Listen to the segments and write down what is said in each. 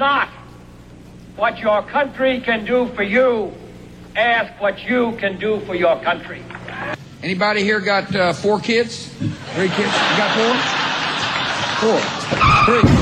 not what your country can do for you. Ask what you can do for your country. Anybody here got uh, four kids? Three kids? You got four? Four. Three.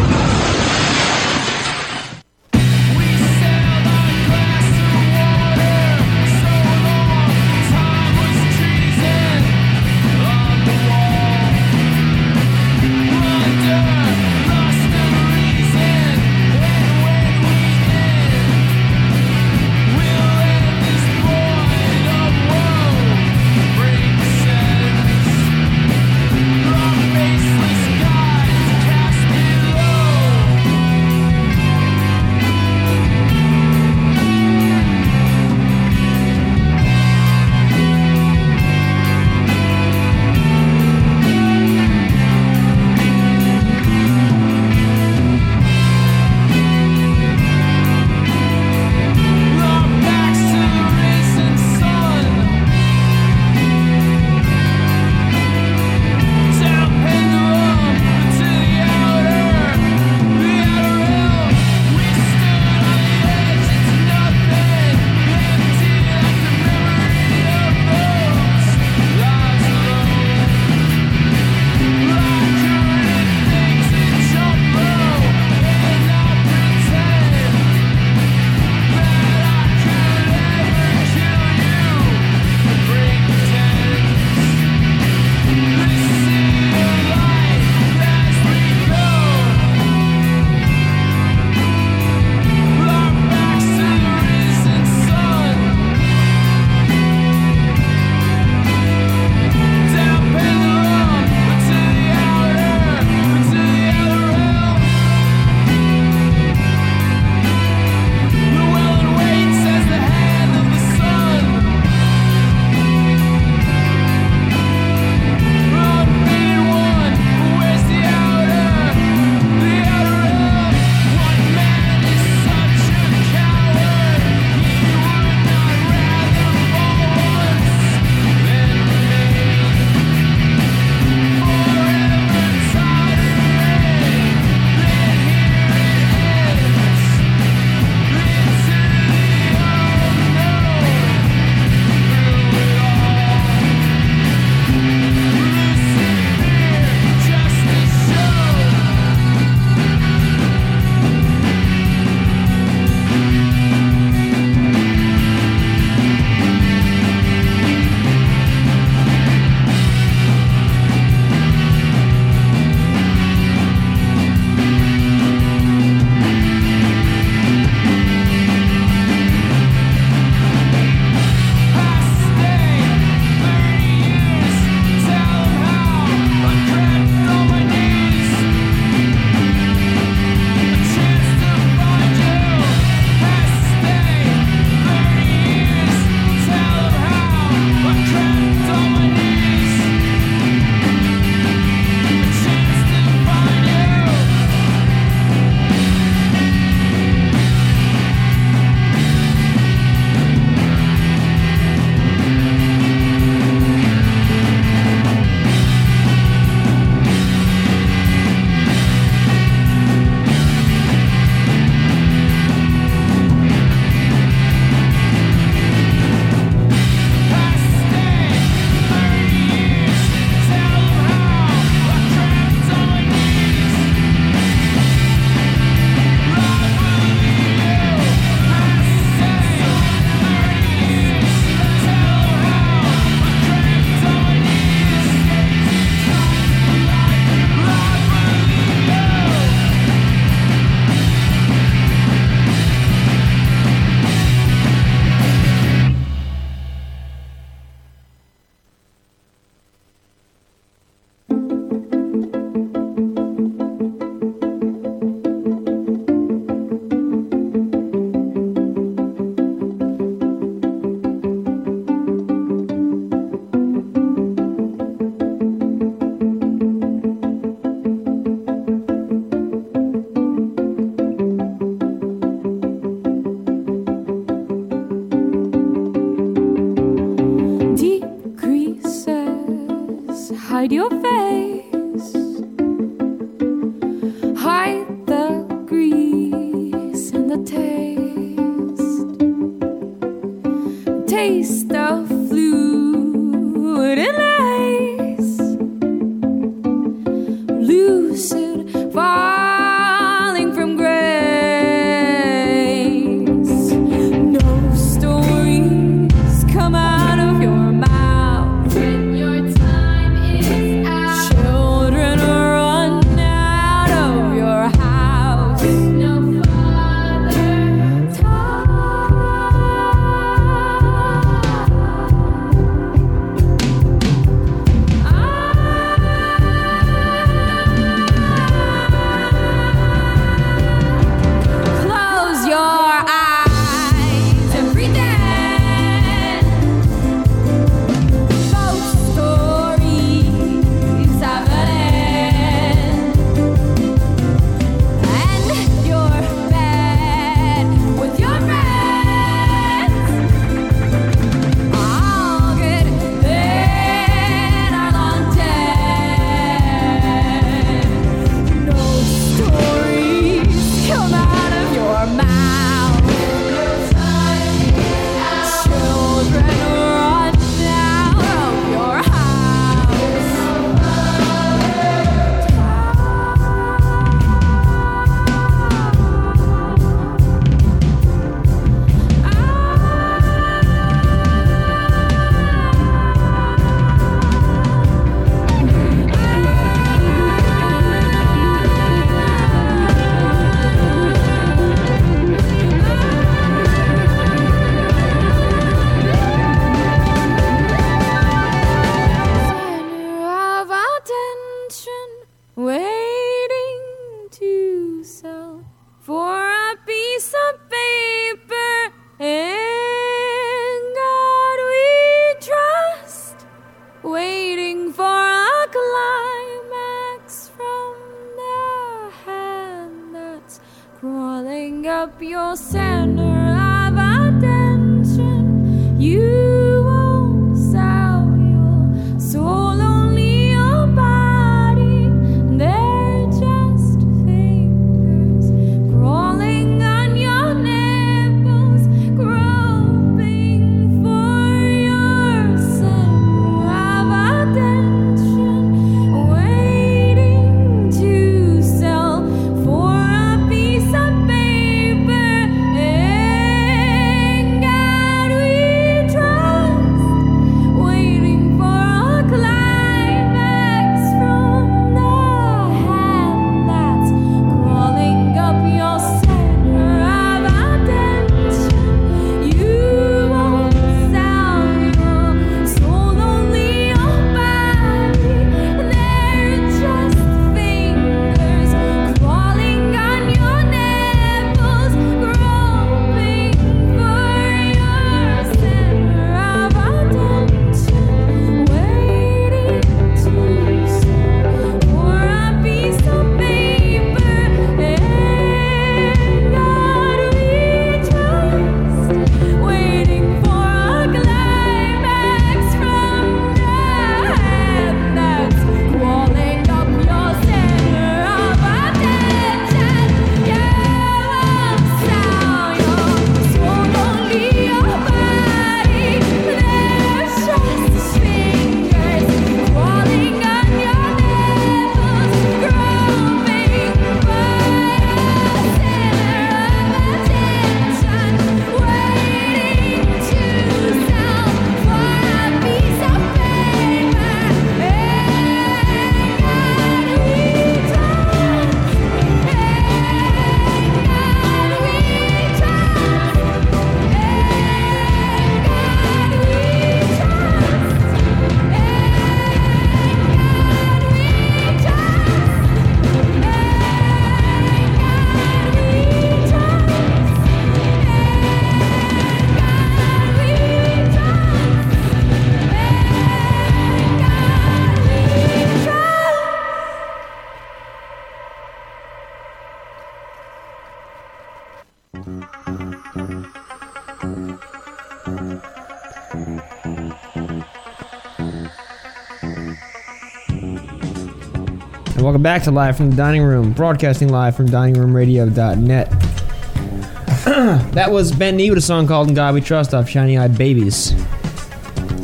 Welcome back to Live from the Dining Room, broadcasting live from diningroomradio.net. That was Ben Nee with a song called "In God We Trust" off Shiny Eyed Babies.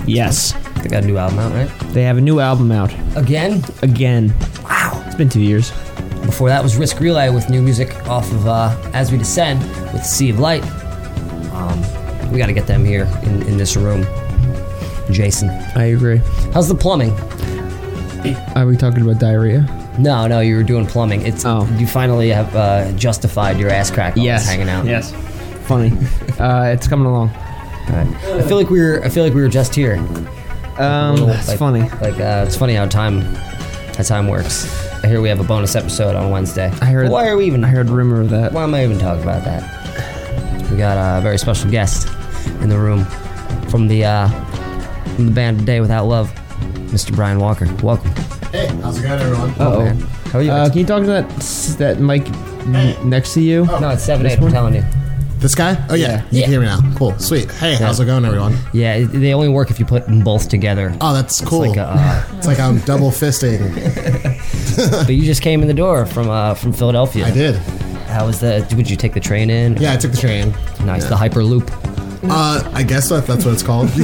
Yes, They got a new album out, right? they have a new album out Again? again. Wow. It's been two years. Before that was Risk Relay with new music off of uh, As We Descend with Sea of Light. Um, we got to get them here in, in this room. Jason, I agree. how's the plumbing? Are we talking about diarrhea? No, no, you were doing plumbing. It's Oh. you finally have uh, justified your ass crack. while it's hanging out. Yes. Funny. uh, it's coming along. All right. I feel like we were. I feel like we were just here. Um, Little, it's like- funny. Like uh, it's funny how time, how time works. I hear we have a bonus episode on Wednesday. I heard. Why are we even? I heard rumor of that. Why am I even talking about that? We got a very special guest in the room from the uh, from the band Day Without Love, Mr. Brian Walker. Welcome. Hey, it going. Uh-oh. man. How are you? Uh, can you talk to that that mic n- next to you? no, it's seven eight. I'm telling you. This guy? Oh, yeah. You Yeah. can hear me now. Cool. Sweet. Hey, how's it going, everyone? Yeah, it- they only work if you put them both together. Oh, that's cool. It's cool. like a, uh, it's like I'm double fisting. but you just came in the door from uh, from Philadelphia. I did. How was that? Would you take the train in? Yeah, I took the train. Nice. The Hyperloop. Uh, I guess that, that's what it's called.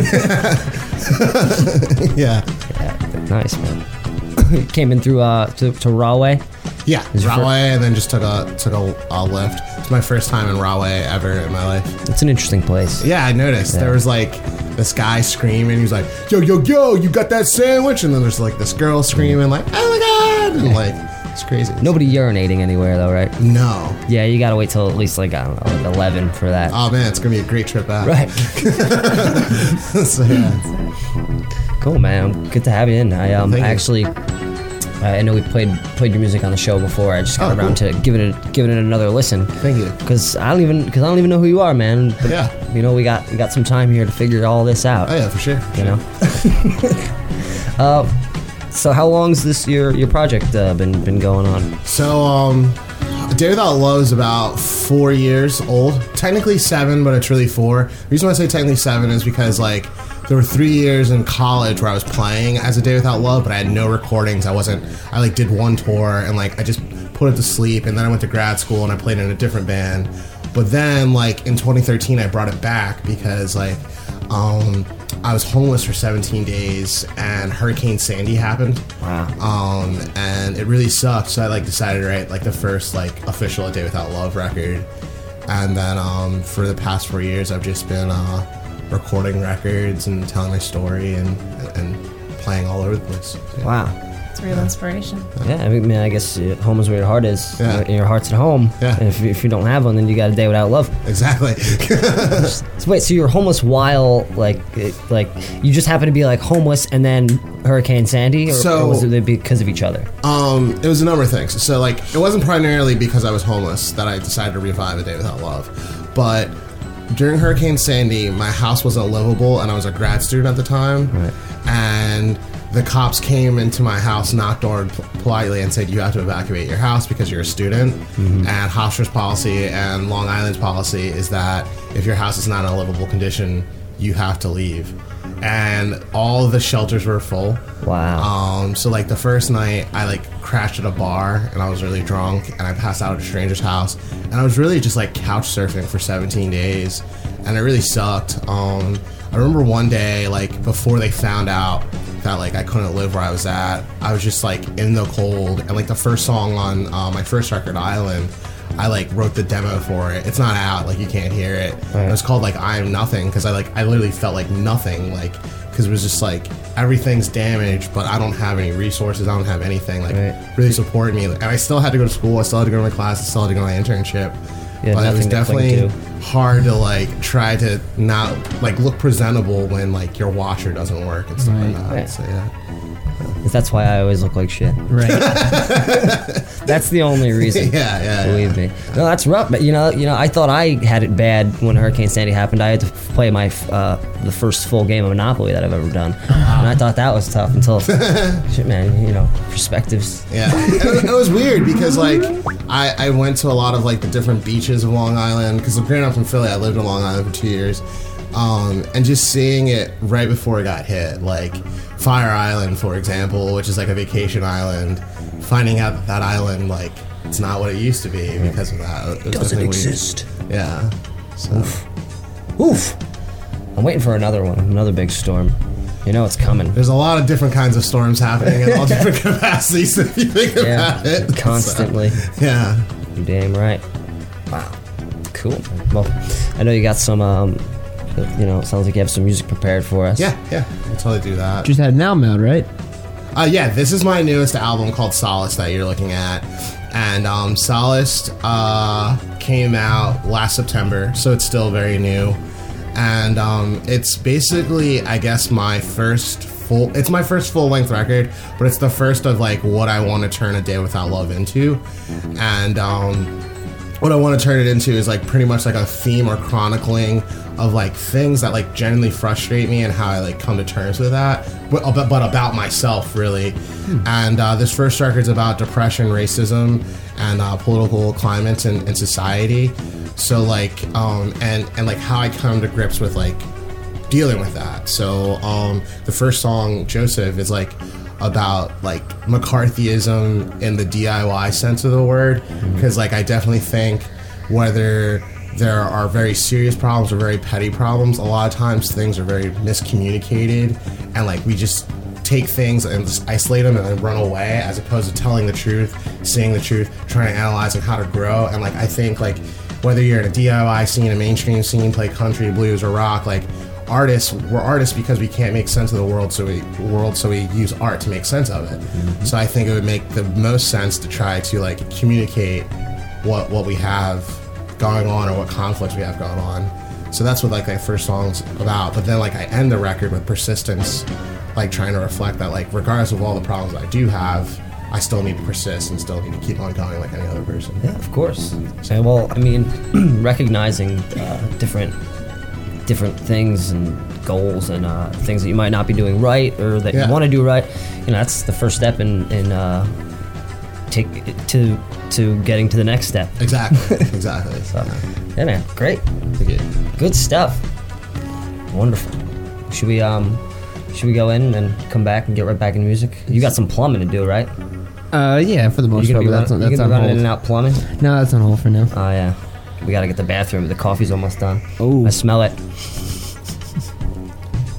yeah. Yeah, nice man. Came in through uh to, to Rahway. Yeah. Is your Rahway, and then just took a took a, a lift. It's my first time in Rahway ever in my life. It's an interesting place. Yeah, I noticed. There was like this guy screaming. He was like, yo, yo, yo, you got that sandwich? And then there's like this girl screaming, like, oh my God. And like, it's crazy. Nobody urinating anywhere though, right? No. Yeah, you gotta wait till at least like I don't know, like eleven for that. Oh man, it's gonna be a great trip out. right. so, yeah. Cool, man. Good to have you in. I um Thank you. actually. I know we played played your music on the show before. I just got Oh, around cool. to giving it giving it another listen. Thank you. Cause I don't even cause I don't even know who you are, man. But, Yeah. You know we got we got some time here to figure all this out. Oh yeah, for sure. You know. uh, so how long's this your your project uh, been been going on? So, um, Day Without Love is about four years old. Technically seven, but it's really four. The reason why I say technically seven is because like there were three years in college where I was playing as a Day Without Love, but I had no recordings. I wasn't. I like did one tour and like I just put it to sleep, and then I went to grad school and I played in a different band. But then like in 2013, I brought it back because like um, I was homeless for 17 days and Hurricane Sandy happened. Wow. Um, and it really sucked. So I like decided to write like the first like official A Day Without Love record. And then um, for the past four years, I've just been uh, recording records and telling my story and and playing all over the place. Yeah. Wow. It's real inspiration. Yeah, I mean, I guess uh, home is where your heart is. Yeah. Your, your heart's at home. Yeah. And if, if you don't have one, then you got a day without love. Exactly. So wait, so you're homeless while like uh, like you just happen to be like homeless and then Hurricane Sandy, or, So- or was it because of each other? Um, it was a number of things. So like, it wasn't primarily because I was homeless that I decided to revive A Day Without Love, but during Hurricane Sandy, my house wasn't livable, and I was a grad student at the time, Right. and the cops came into my house, knocked on politely, and said you have to evacuate your house because you're a student. And Hofstra's policy and Long Island's policy is that if your house is not in a livable condition, you have to leave. And all the shelters were full. Wow. Um, so like the first night, I like crashed at a bar and I was really drunk and I passed out at a stranger's house and I was really just like couch surfing for 17 days and it really sucked. Um, I remember one day like before they found out that like I couldn't live where I was at, I was just like in the cold and like the first song on uh, my first record, Island. I like wrote the demo for it. It's not out, like you can't hear it. Right. It was called like I am nothing because I like I literally felt like nothing, like because it was just like everything's damaged, but I don't have any resources. I don't have anything like Right. really support me. And I still had to go to school. I still had to go to my class. I Still had to go to my internship. Yeah, but it was nothing to definitely hard to like try to not like look presentable when like your washer doesn't work and stuff like that. Right. So yeah. That's why I always look like shit. Right. That's the only reason. Yeah, yeah, Believe me. No, that's rough. But you know, you know, I thought I had it bad when Hurricane Sandy happened. I had to play my uh, the first full game of Monopoly that I've ever done, and I thought that was tough until shit, man. You know, perspectives. Yeah, it, was- it was weird because like I, I went to a lot of like the different beaches of Long Island because growing up from Philly, I lived in Long Island for two years, um, and just seeing it right before it got hit, like Fire Island, for example, which is like a vacation island, finding out that that island like it's not what it used to be because of that. It Doesn't exist. Yeah, So. Oof. I'm waiting for another one, another big storm. You know it's coming. There's a lot of different kinds of storms happening in all different capacities if you think Yeah, about it. constantly. So, yeah. You're damn right. Wow. Cool. Well, I know you got some. Um, you know, it sounds like you have some music prepared for us. Yeah, yeah. I'll totally do that. Just had an album out, right? Uh, yeah, this is my newest album called Solace that you're looking at. And um, Solace uh, came out last September, so it's still very new. And um, it's basically, I guess, my first full. It's my first full length record, but it's the first of like what I want to turn a day without love into. And um, what I want to turn it into is like pretty much like a theme or chronicling of like things that like genuinely frustrate me and how I like come to terms with that, but, but but about myself really. And uh, this first record's about depression, racism, and uh, political climates in, in society. So like um and and like how I come to grips with like dealing with that. So um, the first song, Joseph, is like about like McCarthyism in the DIY sense of the word, because like I definitely think whether there are very serious problems or very petty problems, a lot of times things are very miscommunicated, and like we just take things and just isolate them and then run away as opposed to telling the truth, seeing the truth, trying to analyze like how to grow. And like I think like whether you're in a DIY scene, a mainstream scene, play country, blues, or rock, like artists we're artists because we can't make sense of the world so we world so we use art to make sense of it. Mm-hmm. So i think it would make the most sense to try to like communicate what what we have going on or what conflicts we have going on so that's what like that first song's about but then like i end the record with persistence like trying to reflect that like regardless of all the problems i do have i still need to persist and still need to keep on going like any other person Yeah, of course. So, well, I mean, recognizing uh, different different things and goals and uh, things that you might not be doing right or that Yeah. you want to do right, you know, that's the first step in in uh, take to to getting to the next step. exactly exactly So, yeah, man, great, Thank you. good stuff, wonderful. Should we um, should we go in and come back and get right back in music? You got some plumbing to do, right? Uh, yeah, for the most part. gonna but That's, run- on, that's gonna on be running in and out plumbing? No, that's on hold for now. Oh yeah, we gotta get the bathroom. The coffee's almost done. Oh. I smell it.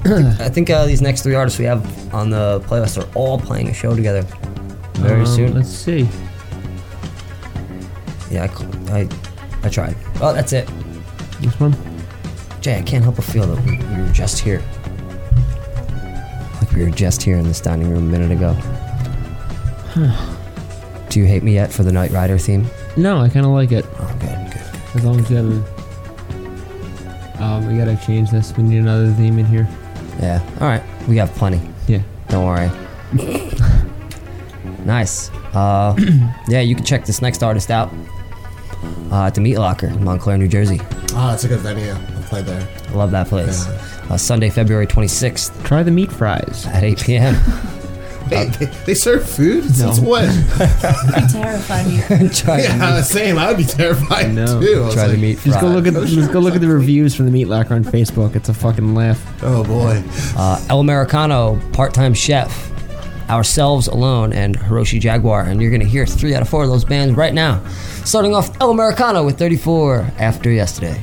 I think uh, these next three artists we have on the playlist are all playing a show together very Um, soon. Let's see. Yeah, I, I, I tried. Oh, that's it. This one. Jay, I can't help but feel that we, we were just here. Like we were just here in this dining room a minute ago. Huh. Do you hate me yet for the Knight Rider theme? No, I kind of like it. Oh, good, good. As long as you have. Um, we gotta change this. We need another theme in here. Yeah. All right, we have plenty. Yeah. Don't worry. nice. Uh, yeah, you can check this next artist out uh, at the Meat Locker in Montclair, New Jersey. oh that's a good venue i played there I love that place. Uh, Sunday, February 26th Try the meat fries. at 8 p.m. Wait, they, they serve food since what I terrified you. Try, Yeah, I was saying I would be terrified No. too. I was try the like, meat Just go look at just go look at the reviews from the Meat Locker on Facebook. It's a fucking laugh. Oh boy. Uh, El Americano, part-time chef, Ourselves Alone, and Hiroshi Jaguar. And you're going to hear three out of four of those bands right now. Starting off El Americano with 34 after yesterday.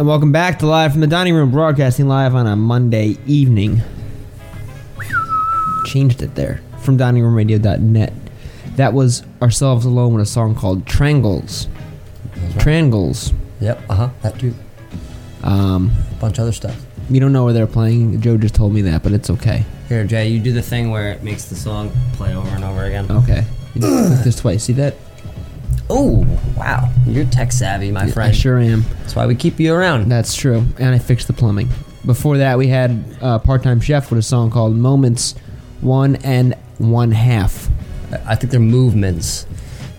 And welcome back to Live from the Dining Room, broadcasting live on a Monday evening. Changed it there from diningroomradio.net. That was Ourselves Alone with a song called Trangles. Trangles. Yep. Uh huh. That too. Um, bunch of other stuff. we don't know where they're playing. Joe just told me that, but it's okay. Here, Jay, you do the thing where it makes the song play over and over again. Okay. You just click this twice. See that? Oh, wow. You're tech savvy, my friend. I sure am. That's why we keep you around. That's true. And I fixed the plumbing. Before that, we had uh, Part Time Chef with a song called Moments One and One Half. I think they're movements.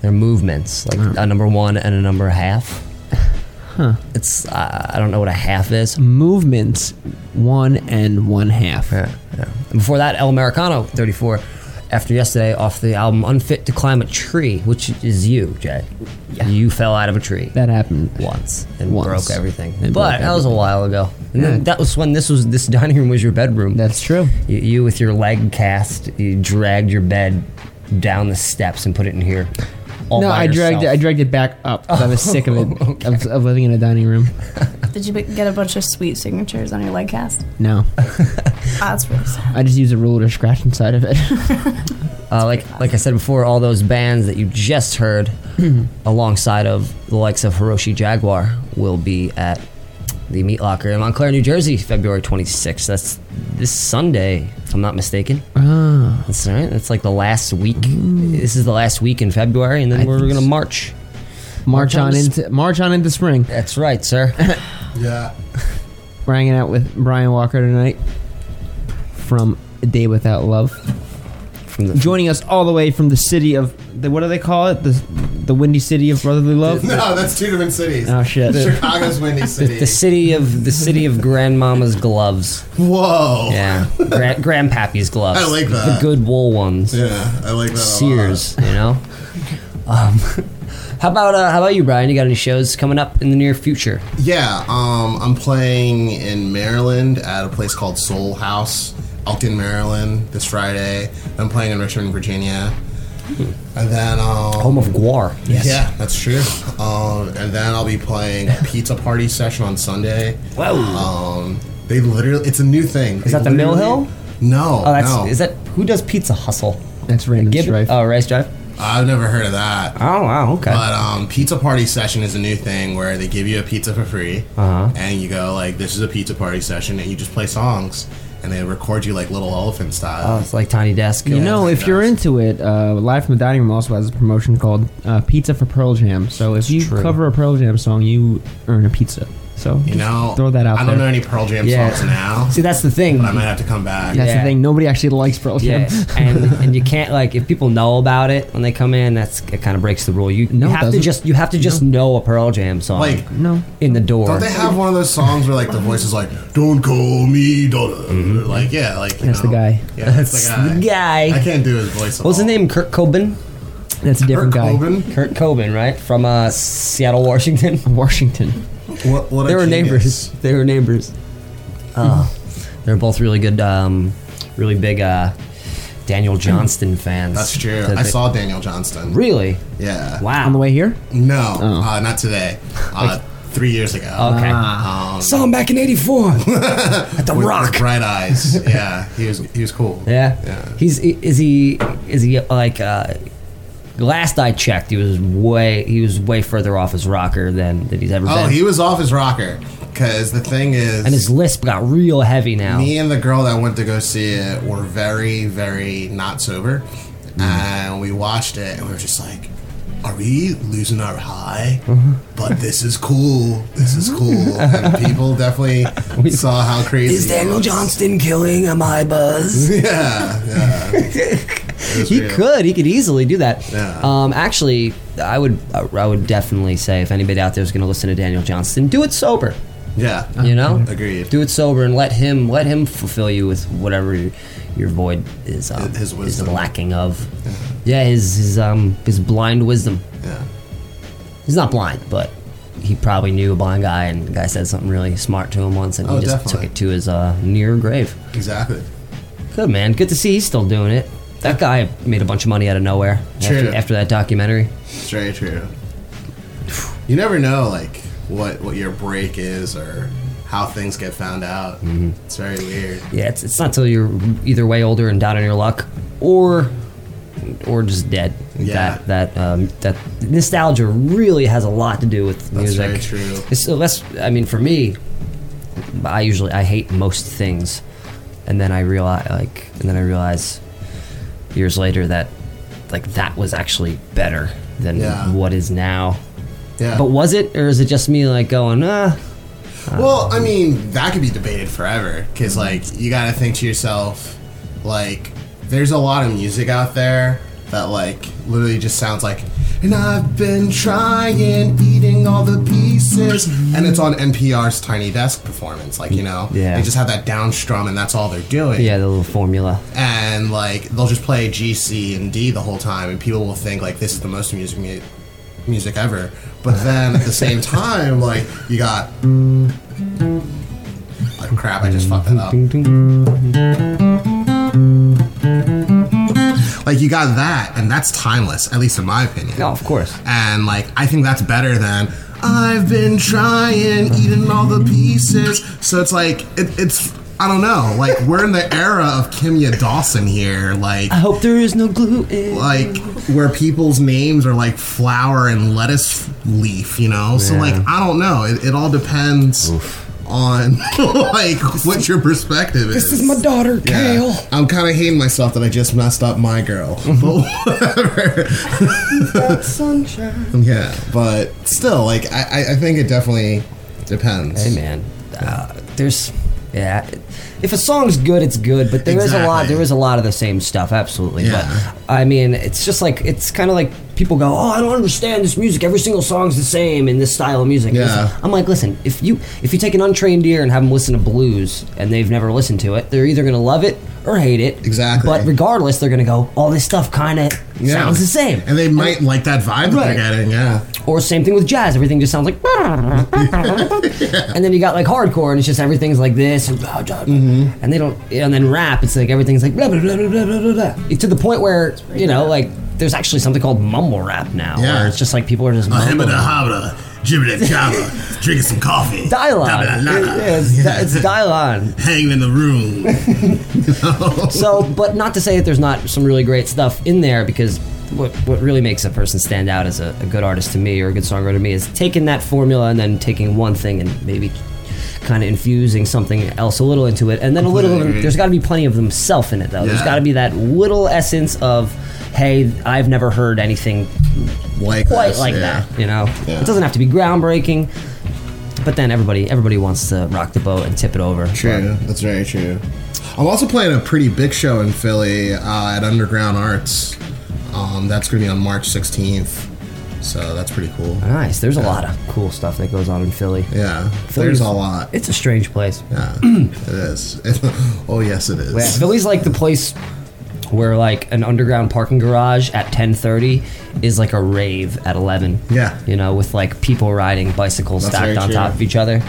They're movements, like a number one and a number half. Huh. It's uh, I don't know what a half is. Movements One and One Half. Yeah, yeah. And before that, El Americano, 34. After yesterday, off the album Unfit to Climb a Tree, which is you, Jay. Yeah. You fell out of a tree That happened. once and Once. broke everything. And but broke that was a while ago. And Yeah. that was when this was this dining room was your bedroom. That's true. You, you with your leg cast, you dragged your bed down the steps and put it in here. All no, by I dragged it. yourself. I dragged it back up. 'cause I was sick of it of, of living in a dining room. Did you get a bunch of sweet signatures on your leg cast? No, Ah, that's really sad. I just use a ruler to scratch inside of it. Uh, like like I said before, all those bands that you just heard, alongside of the likes of Hiroshi Jaguar, will be at the Meat Locker in Montclair, New Jersey, February 26th. That's this Sunday, if I'm not mistaken. ah, That's right. That's like the last week. This is the last week in February, and then I we're gonna so. march. march on on into March on into spring. That's right, sir. Yeah. We're hanging out with Brian Walker tonight from A Day Without Love. From the Joining us all the way from the city of the what do they call it? The the windy city of brotherly love. No, that's two different cities. Oh shit! Chicago's Windy City. the city of the city of Grandmama's gloves. Whoa. Yeah, Gra- Grandpappy's gloves. I like that. The good wool ones. Yeah, I like that. a lot. Sears, you know. Um, how about uh, how about you, Brian? You got any shows coming up in the near future? Yeah, um, I'm playing in Maryland at a place called Soul House, Elkton, Maryland, this Friday. I'm playing in Richmond, Virginia. And then, um, Home of Gwar. Yeah, that's true. Um, and then I'll be playing a pizza party session on Sunday. Whoa. Um, they literally, it's a new thing. Is that the Mill Hill? No, Oh, that's no. is that who does Pizza Hustle? That's random Give strife. Oh, Race Drive. I've never heard of that. Oh wow, okay. But um, pizza party session is a new thing where they give you a pizza for free, Uh-huh. and you go like, "This is a pizza party session," and you just play songs, and they record you like Little Elephant style. oh, it's like Tiny Desk. You know, it if you're into it, uh, Live from the Dining Room also has a promotion called uh, Pizza for Pearl Jam. So if you true. cover a Pearl Jam song, you earn a pizza. So you know, throw that out I don't know any Pearl Jam Yeah. songs now, See, that's the thing. but I might have to come back. That's Yeah. the thing. Nobody actually likes Pearl Jam. Yeah, and and you can't like if people know about it when they come in, that's it. Kind of breaks the rule. You, No, you have to just you have to just know a Pearl Jam song Like, No. in the door. don't they have one of those songs where like the voice is like, "Don't call me daughter"? Like, yeah, like you That's the guy. Yeah, that's, That's the guy. the guy. I can't do his voice. At What's his name? Kurt Cobain. That's a different Kurt guy. Cobain? Kurt Cobain, right from uh, Seattle, Washington. Washington. What, what a they were genius. neighbors. They were neighbors. Oh, they're both really good, um, really big uh, Daniel Johnston fans. That's true. That I they- saw Daniel Johnston. Really? Yeah. Wow. On the way here? No, Oh. uh, not today. Uh, three years ago. Okay. Um, Saw him back in '84 at the with, Rock. with bright eyes. Yeah, he was he was cool. Yeah. Yeah. He's is he is he like uh last I checked he was way he was way further off his rocker than that he's ever been. Oh, been. he was off his rocker. Because the thing is, and his lisp got real heavy now. me and the girl that went to go see it were very, very not sober, Mm-hmm. and we watched it, and we were just like. Are we losing our high? Mm-hmm. But this is cool. This is cool. And people definitely we saw how crazy. is it Daniel was. Johnston killing a my buzz? Yeah, yeah. He could. He could easily do that. Yeah. Um, actually, I would. I would definitely say if anybody out there is going to listen to Daniel Johnston, do it sober. Yeah. You know, Agreed. do it sober and let him let him fulfill you with whatever your, your void is um, His is lacking of. Yeah, his his um his blind wisdom. Yeah. He's not blind, but he probably knew a blind guy, and the guy said something really smart to him once, and Oh, he just definitely. took it to his uh, near grave. Exactly. Good man, good to see he's still doing it. That guy made a bunch of money out of nowhere True. after, after that documentary. It's very true. You never know, like what what your break is or how things get found out. Mm-hmm. It's very weird. Yeah, it's, it's not till you're either way older and down on your luck, or or just dead. Yeah. That that um, that nostalgia really has a lot to do with That's music. very true. It's that's I mean for me, I usually I hate most things, and then I realize like and then I realize years later that like that was actually better than Yeah. what is now. Yeah. But was it, or is it just me like going, ah? Well, I mean, that could be debated forever because, like, you got to think to yourself, like, there's a lot of music out there that, like, literally just sounds like, and I've been trying, eating all the pieces. And it's on NPR's Tiny Desk performance. Like, you know, Yeah. they just have that down strum and that's all they're doing. Yeah, the little formula. And, like, they'll just play G, C, and D the whole time, and people will think, like, this is the most music mu- music ever. But then at the same time, like, you got. Like, crap, I just fucked that up. Like you got that, and that's timeless, at least in my opinion. No, of course. And like I think that's better than I've been trying, eating all the pieces. So it's like it, it's I don't know. Like we're in the era of Kimya Dawson here. Like I hope there is no glue. In. like where people's names are like flower and lettuce leaf, you know? So like I don't know. It, it all depends on like what your perspective is. This is my daughter, Yeah. Kale. I'm kind of hating myself that I just messed up my girl. but whatever. sunshine. yeah, but still, like I, I- I think it definitely depends. Hey man, uh, there's yeah. If a song's good, it's good. But there is a lot. Exactly. There is a lot of the same stuff. Absolutely. Yeah. But I mean, it's just like it's kind of like people go, "Oh, I don't understand this music. Every single song's the same in this style of music." Yeah. Listen, I'm like, listen, if you if you take an untrained ear and have them listen to blues and they've never listened to it, they're either gonna love it or hate it. Exactly. But regardless, they're gonna go, "All this stuff kind of Yeah. sounds the same." and they might like that vibe that they're getting. Yeah, Or same thing with jazz. Everything just sounds like. And then you got like hardcore, and it's just everything's like this, and, oh, blah. Mm-hmm. and they don't. And then rap, it's like everything's like blah blah blah blah blah blah blah. blah. To the point where you know, like, there's actually something called mumble rap now, Yeah. where it's just like people are just Ahimada mumbling. habda, jibbida jabba, drinking some coffee. Dial on. Yeah, it's, Yeah. it's dial on. hanging in the room. So, but not to say that there's not some really great stuff in there because what what really makes a person stand out as a, a good artist to me or a good songwriter to me is taking that formula and then taking one thing and maybe kind of infusing something else a little into it and then a little agree. there's got to be plenty of themself in it though there's Yeah. got to be that little essence of hey i've never heard anything like quite this, like yeah. that you know Yeah. it doesn't have to be groundbreaking but then everybody everybody wants to rock the boat and tip it over True, that's very true. I'm also playing a pretty big show in Philly uh, at Underground Arts. Um, that's going to be on March 16th, so that's pretty cool. nice there's a lot of cool stuff that goes on in philly Yeah, Philly's- there's a lot. It's a strange place. Yeah, it is. oh yes, it is. Yeah, Philly's like the place where like an underground parking garage at 10:30 is like a rave at 11. Yeah. You know, with like people riding bicycles That's stacked very on true. top of each other,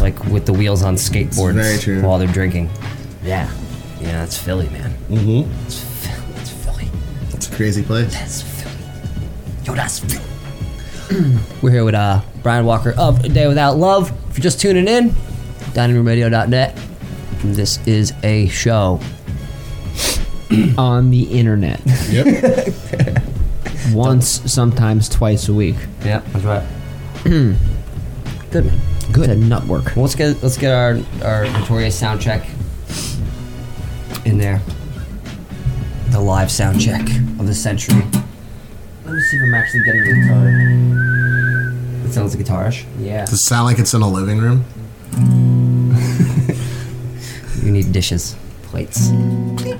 like with the wheels on skateboards very true. while they're drinking. Yeah. Yeah, that's Philly, man. Mm-hmm. It's Philly. It's Philly. It's a crazy place. That's Philly. Yo, that's Philly. We're here with uh, Brian Walker of A Day Without Love. If you're just tuning in, diningroomradio.net. This is a show. on the internet. Yep. Once, sometimes twice a week. Yeah, that's right. Good man. Good. To nut work. Well, let's get let's get our our notorious sound check in there. The live sound check of the century. Let me see if I'm actually getting the guitar. It sounds like guitarish. Yeah. Does it sound like it's in a living room? You need dishes, plates. You're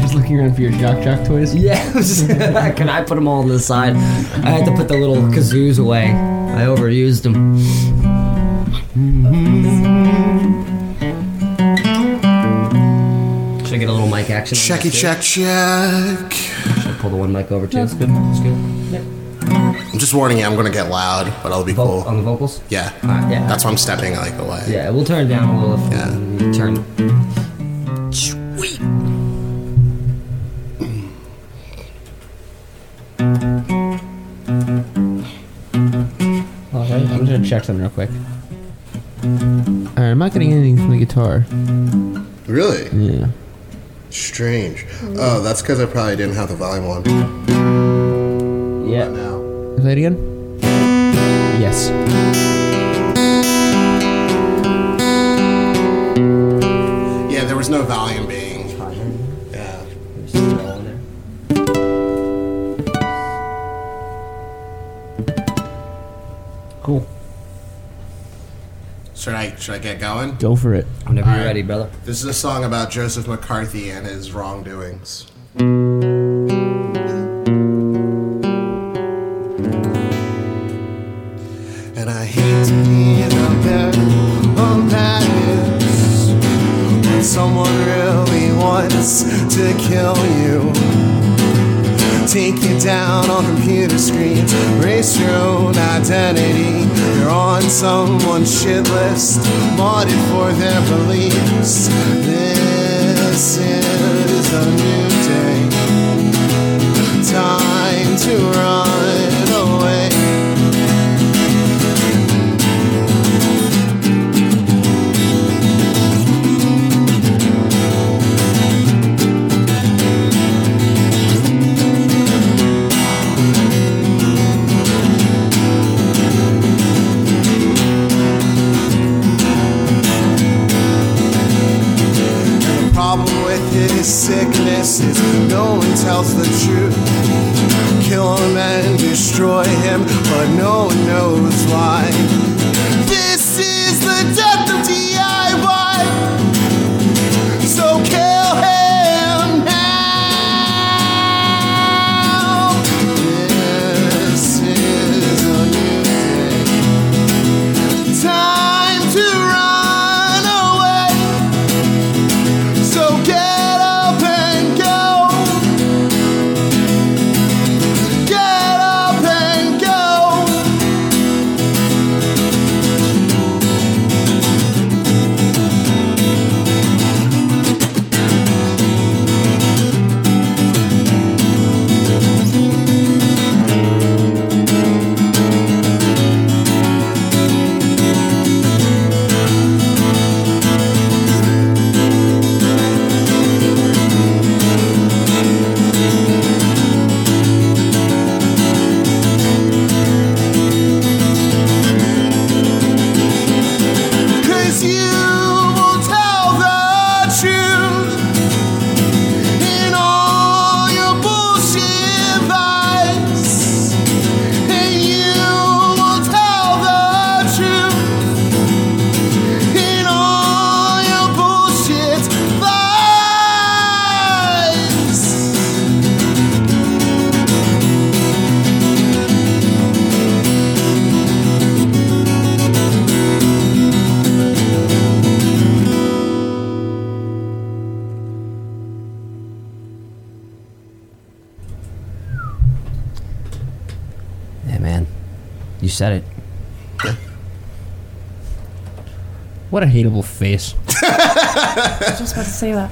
just looking around for your Jock Jock toys? Yeah. Can I put them all on the side? I had to put the little kazoos away. I overused them. Mm-hmm. get a little mic action. Checky, check, check. Should I pull the one mic over too. That's good. That's good. Yep. I'm just warning you, I'm gonna get loud, but I'll be Vo- cool. On the vocals? Yeah. Uh, yeah. That's why I'm stepping like away. Yeah, we'll turn it down a little if yeah. we turn. Sweet. All right, I'm gonna check something real quick. All right, I'm not getting anything from the guitar. Really? Yeah. Strange. Oh, that's because I probably didn't have the volume on. Yeah. Now. Play it again? Yes. Should I get going? Go for it. Whenever you're Alright. ready, brother. This is a song about Joseph McCarthy and his wrongdoings. And I hate to be the bearer of when someone really wants to kill you. Take you down on computer screens, erase your own identity. You're on someone's shit list, modded for their beliefs. This is a new day. Time to run his sickness is no one tells the truth. Kill him and destroy him, but no one knows why. Hateable face. I was just about to say that.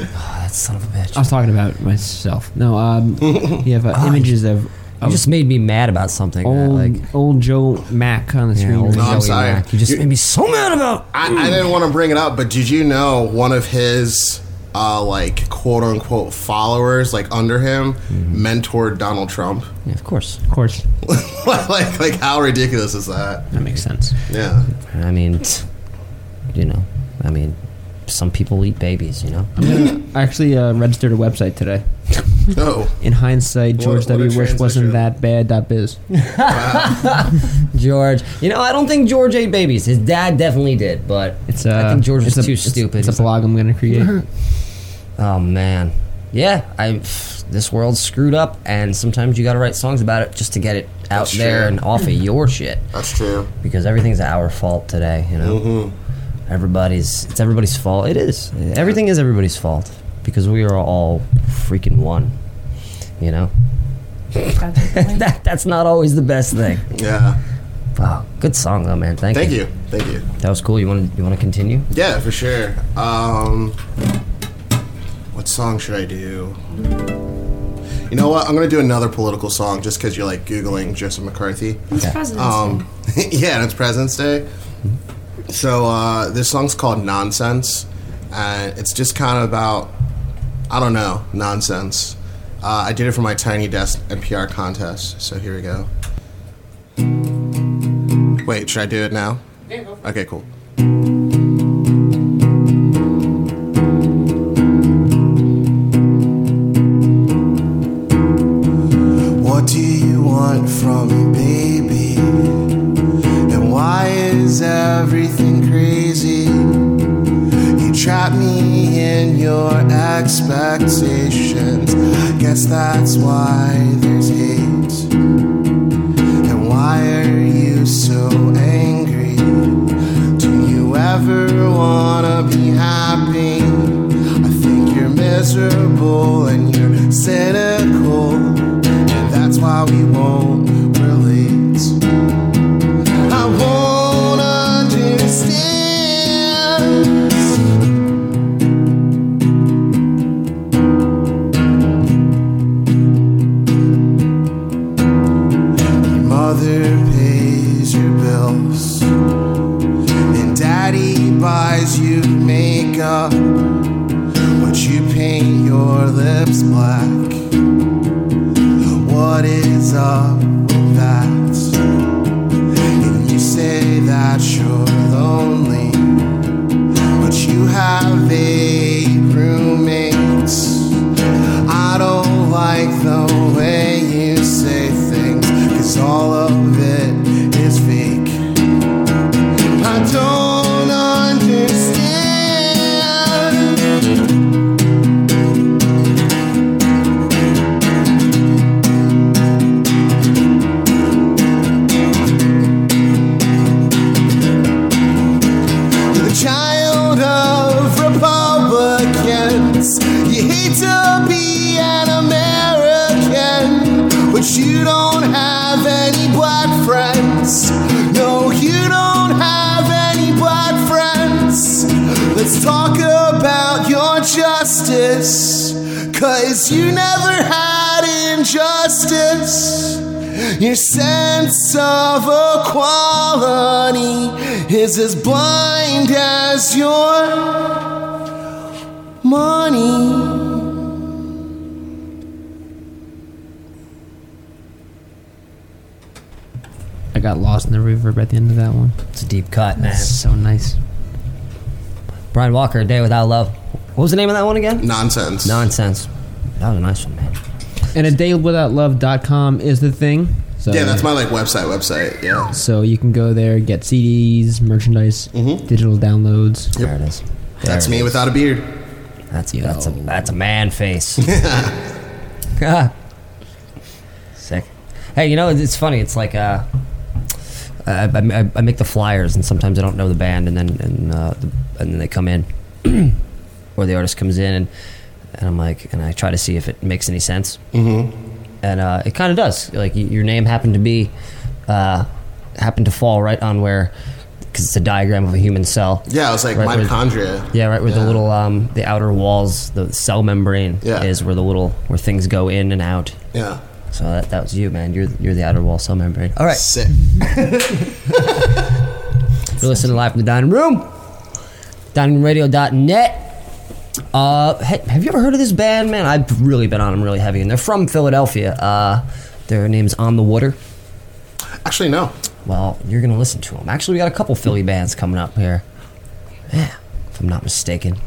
Oh, that son of a bitch. I was talking about myself. No, um, you have uh, images of, You of just made me mad about something. that, old like, old Joe Mac on the yeah, screen. old No, I'm Joey sorry. Mack. You just You- made me so mad about. I, I didn't want to bring it up, but did you know one of his uh, like quote unquote followers, like under him, mentored Donald Trump? Yeah, of course. of course, like, like how ridiculous is that? that makes sense. Yeah. I mean, t- you know, I mean, some people eat babies, you know? I'm gonna actually uh, registered a website today. Oh, In hindsight, George What- what a W. Bush wasn't transition. that bad. Dot biz. George. You know, I don't think George ate babies. His dad definitely did, but It's uh, I think George was it's a- too it's- stupid. It's a blog I'm gonna create. Oh man, yeah. I this world's screwed up, and sometimes you got to write songs about it just to get it out That's there true. and off of your shit. that's true. Because everything's our fault today. You know, Mm-hmm. Everybody's it's everybody's fault. It is. Everything is everybody's fault because we are all freaking one. You know, that that's not always the best thing. Yeah. Wow, good song though, man. Thank, Thank you. Thank you. That was cool. You want to you want to continue? Yeah, for sure. Um, what song should I do? You know what? I'm gonna do another political song just because you're like googling Joseph McCarthy. It's President's Um, yeah, and it's President's Day. So uh, this song's called Nonsense, and it's just kind of about I don't know nonsense. Uh, I did it for my Tiny Desk NPR contest. So here we go. Wait, should I do it now? Okay, cool. Wanna be happy? I think you're miserable and you're cynical, Your sense of equality is as blind as your money. I got lost in the reverb at the end of that one. It's a deep cut, man. That's so nice. Brian Walker, A Day Without Love. What was the name of that one again? Nonsense. Nonsense. That was a nice one, man. And a daywithoutlove.com is the thing. So, Yeah, that's my like website. Website. Yeah. So you can go there, get CDs, merchandise, digital downloads. There it is. There Mm-hmm. That's it me is. without a beard. That's you. that's a that's a man face. Sick. Hey, you know it's funny. It's like uh, I, I, I make the flyers, and sometimes I don't know the band, and then and uh, the, and then they come in, or the artist comes in, and and I'm like, and I try to see if it makes any sense, mm-hmm. And uh, it kind of does. Like y- your name happened to be, uh, happened to fall right on where, because it's a diagram of a human cell. Yeah, it was like Right, where- mitochondria. Yeah, right where the little um the outer walls, the cell membrane Yeah. is where the little where things go in and out. Yeah. So that, that was you, man. You're you're the outer wall cell membrane. All right, Sick. you're listening live from the dining room. DiningRadio.net. Uh, hey, have you ever heard of this band, man? I've really been on them really heavy, and they're from Philadelphia. Uh, their name's On the Water. Actually, no. Well, you're gonna listen to them. Actually, we got a couple Philly bands coming up here. Yeah, if I'm not mistaken.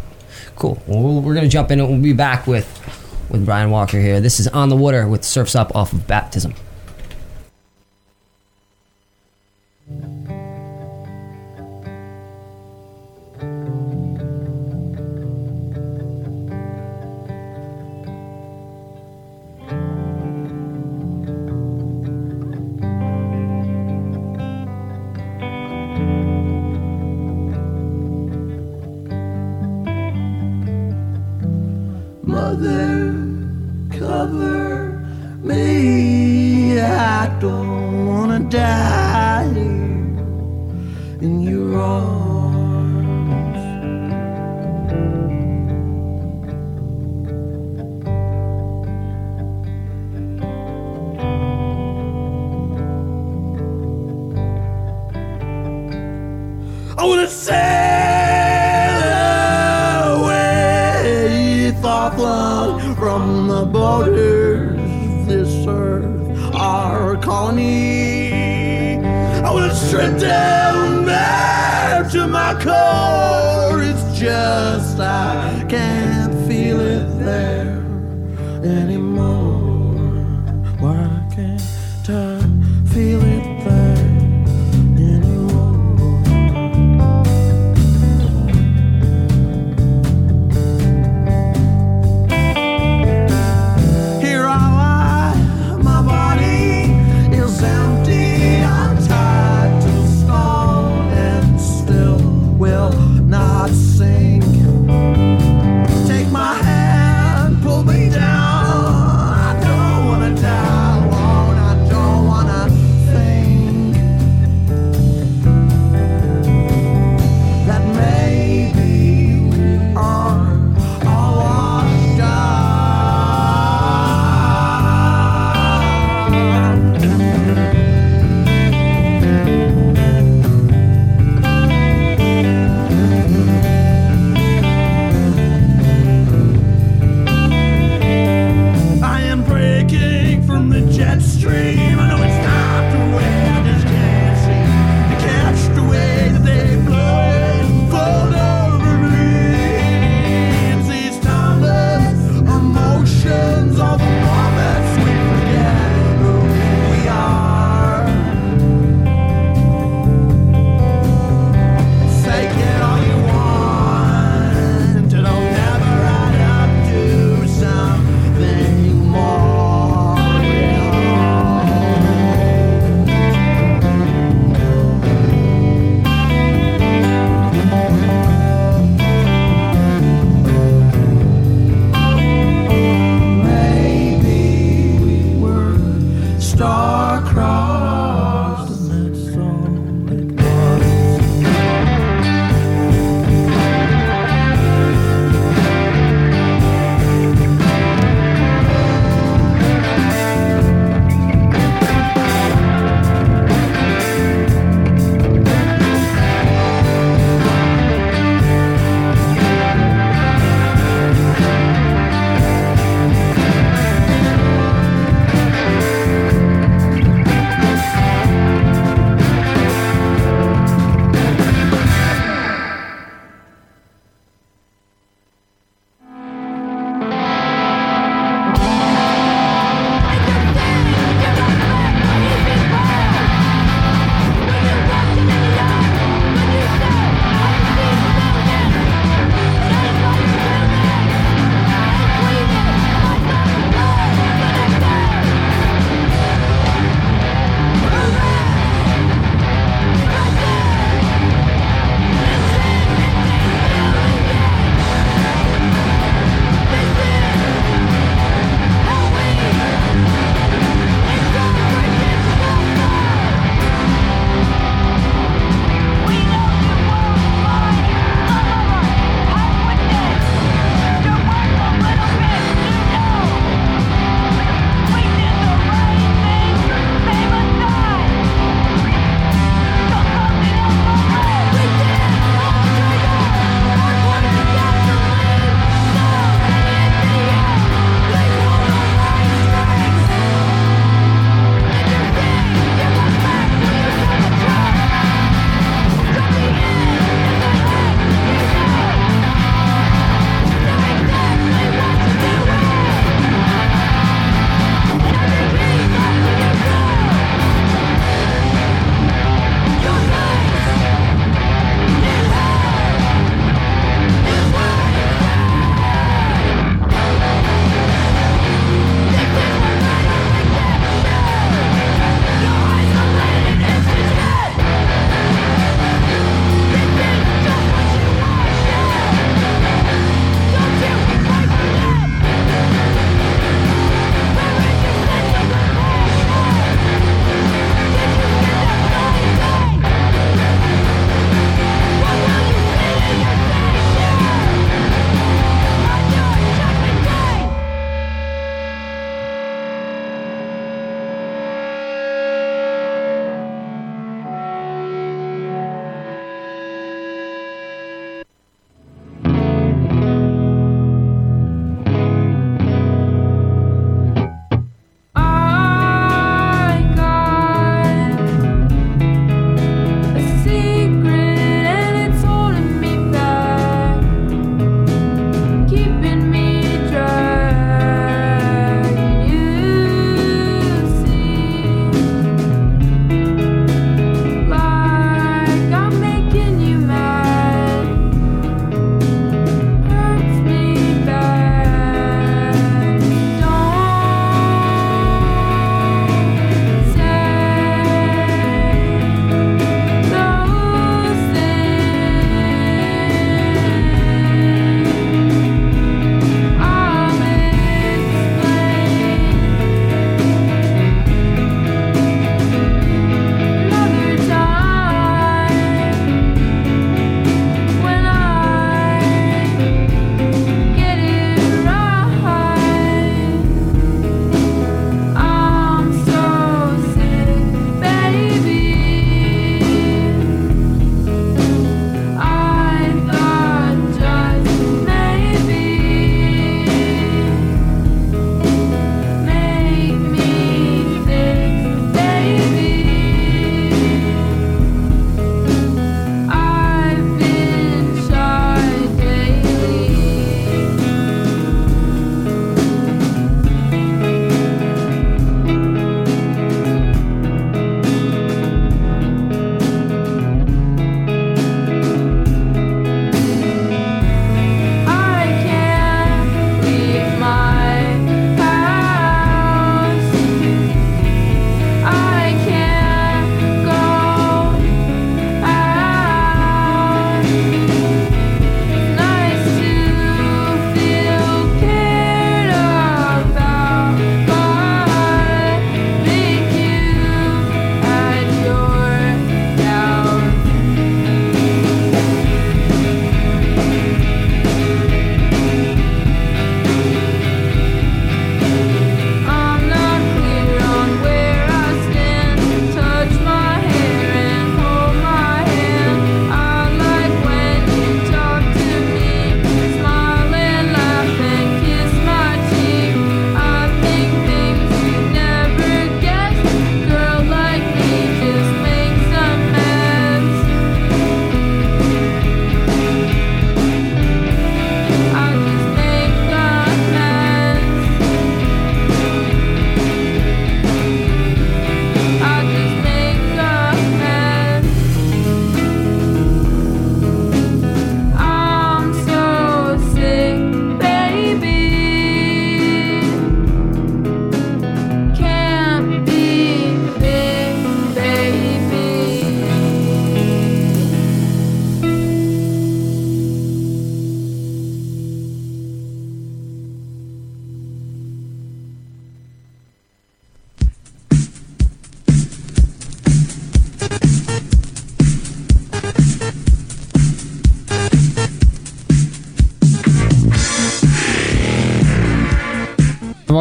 Cool. Well, we're gonna jump in and we'll be back with with Brian Walker here. This is on the water with Surfs Up off of Baptism. Mother, cover me. I don't wanna die here in your arms.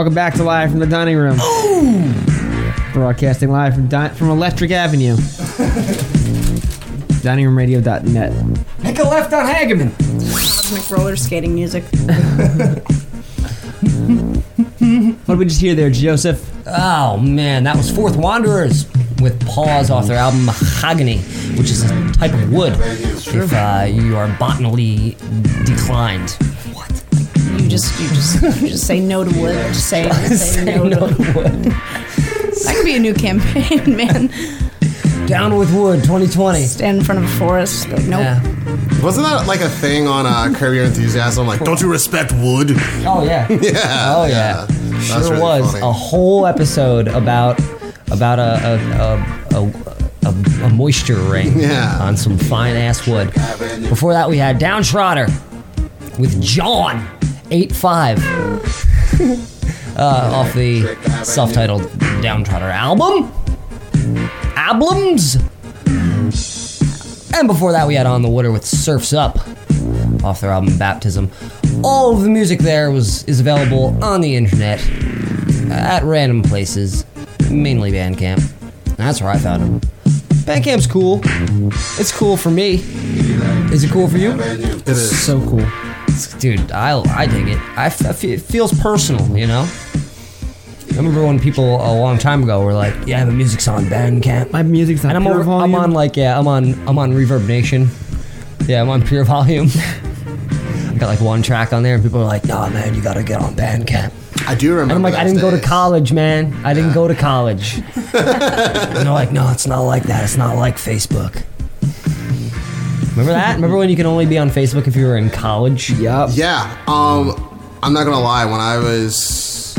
Welcome back to live from the dining room. Broadcasting live from di- from Electric Avenue. DiningRoomRadio.net. Make a left on Hageman. Cosmic roller skating music. What did we just hear there, Joseph? Oh man, that was Forth Wanderers with Pause off their album Mahogany, which is a type of wood. If uh, you are botanally declined. What? You just you just you just say no to wood. Just say, say, Say no, no to to wood. That could be a new campaign, man. Down with wood 2020. Stand in front of a forest. Like, nope. Yeah. Wasn't that like a thing on uh, Curb Your Enthusiasm? Like, don't you respect wood? Oh yeah. Yeah. Oh yeah. That's Sure really was funny. a whole episode about about a a, a, a, a, a moisture ring Yeah. on some fine ass wood. Before that, we had Downtrotter with John eight five uh, off the self-titled Downtrotter album. Albums. And before that, we had On the Water with Surfs Up off their album Baptism. All of the music there was is available on the internet at random places, mainly Bandcamp. That's where I found them. Bandcamp's cool. It's cool for me. Is it cool for you? It is. So cool. Dude, I, I dig it. I, f- I fe- it feels personal, you know? I remember when people a long time ago were like, "Yeah, my music's on Bandcamp." My music's not and I'm, pure over, volume. I'm on like yeah, I'm on I'm on Reverb Nation. Yeah, I'm on Pure Volume. I got like one track on there, and people are like, "Nah, man, you gotta get on Bandcamp." I do remember. And I'm like, I didn't go to college, man. I didn't go to college. and they're like, no, it's not like that. It's not like Facebook. Remember that? Remember when you could only be on Facebook if you were in college? Yup. Yeah. Um, I'm not gonna lie. When I was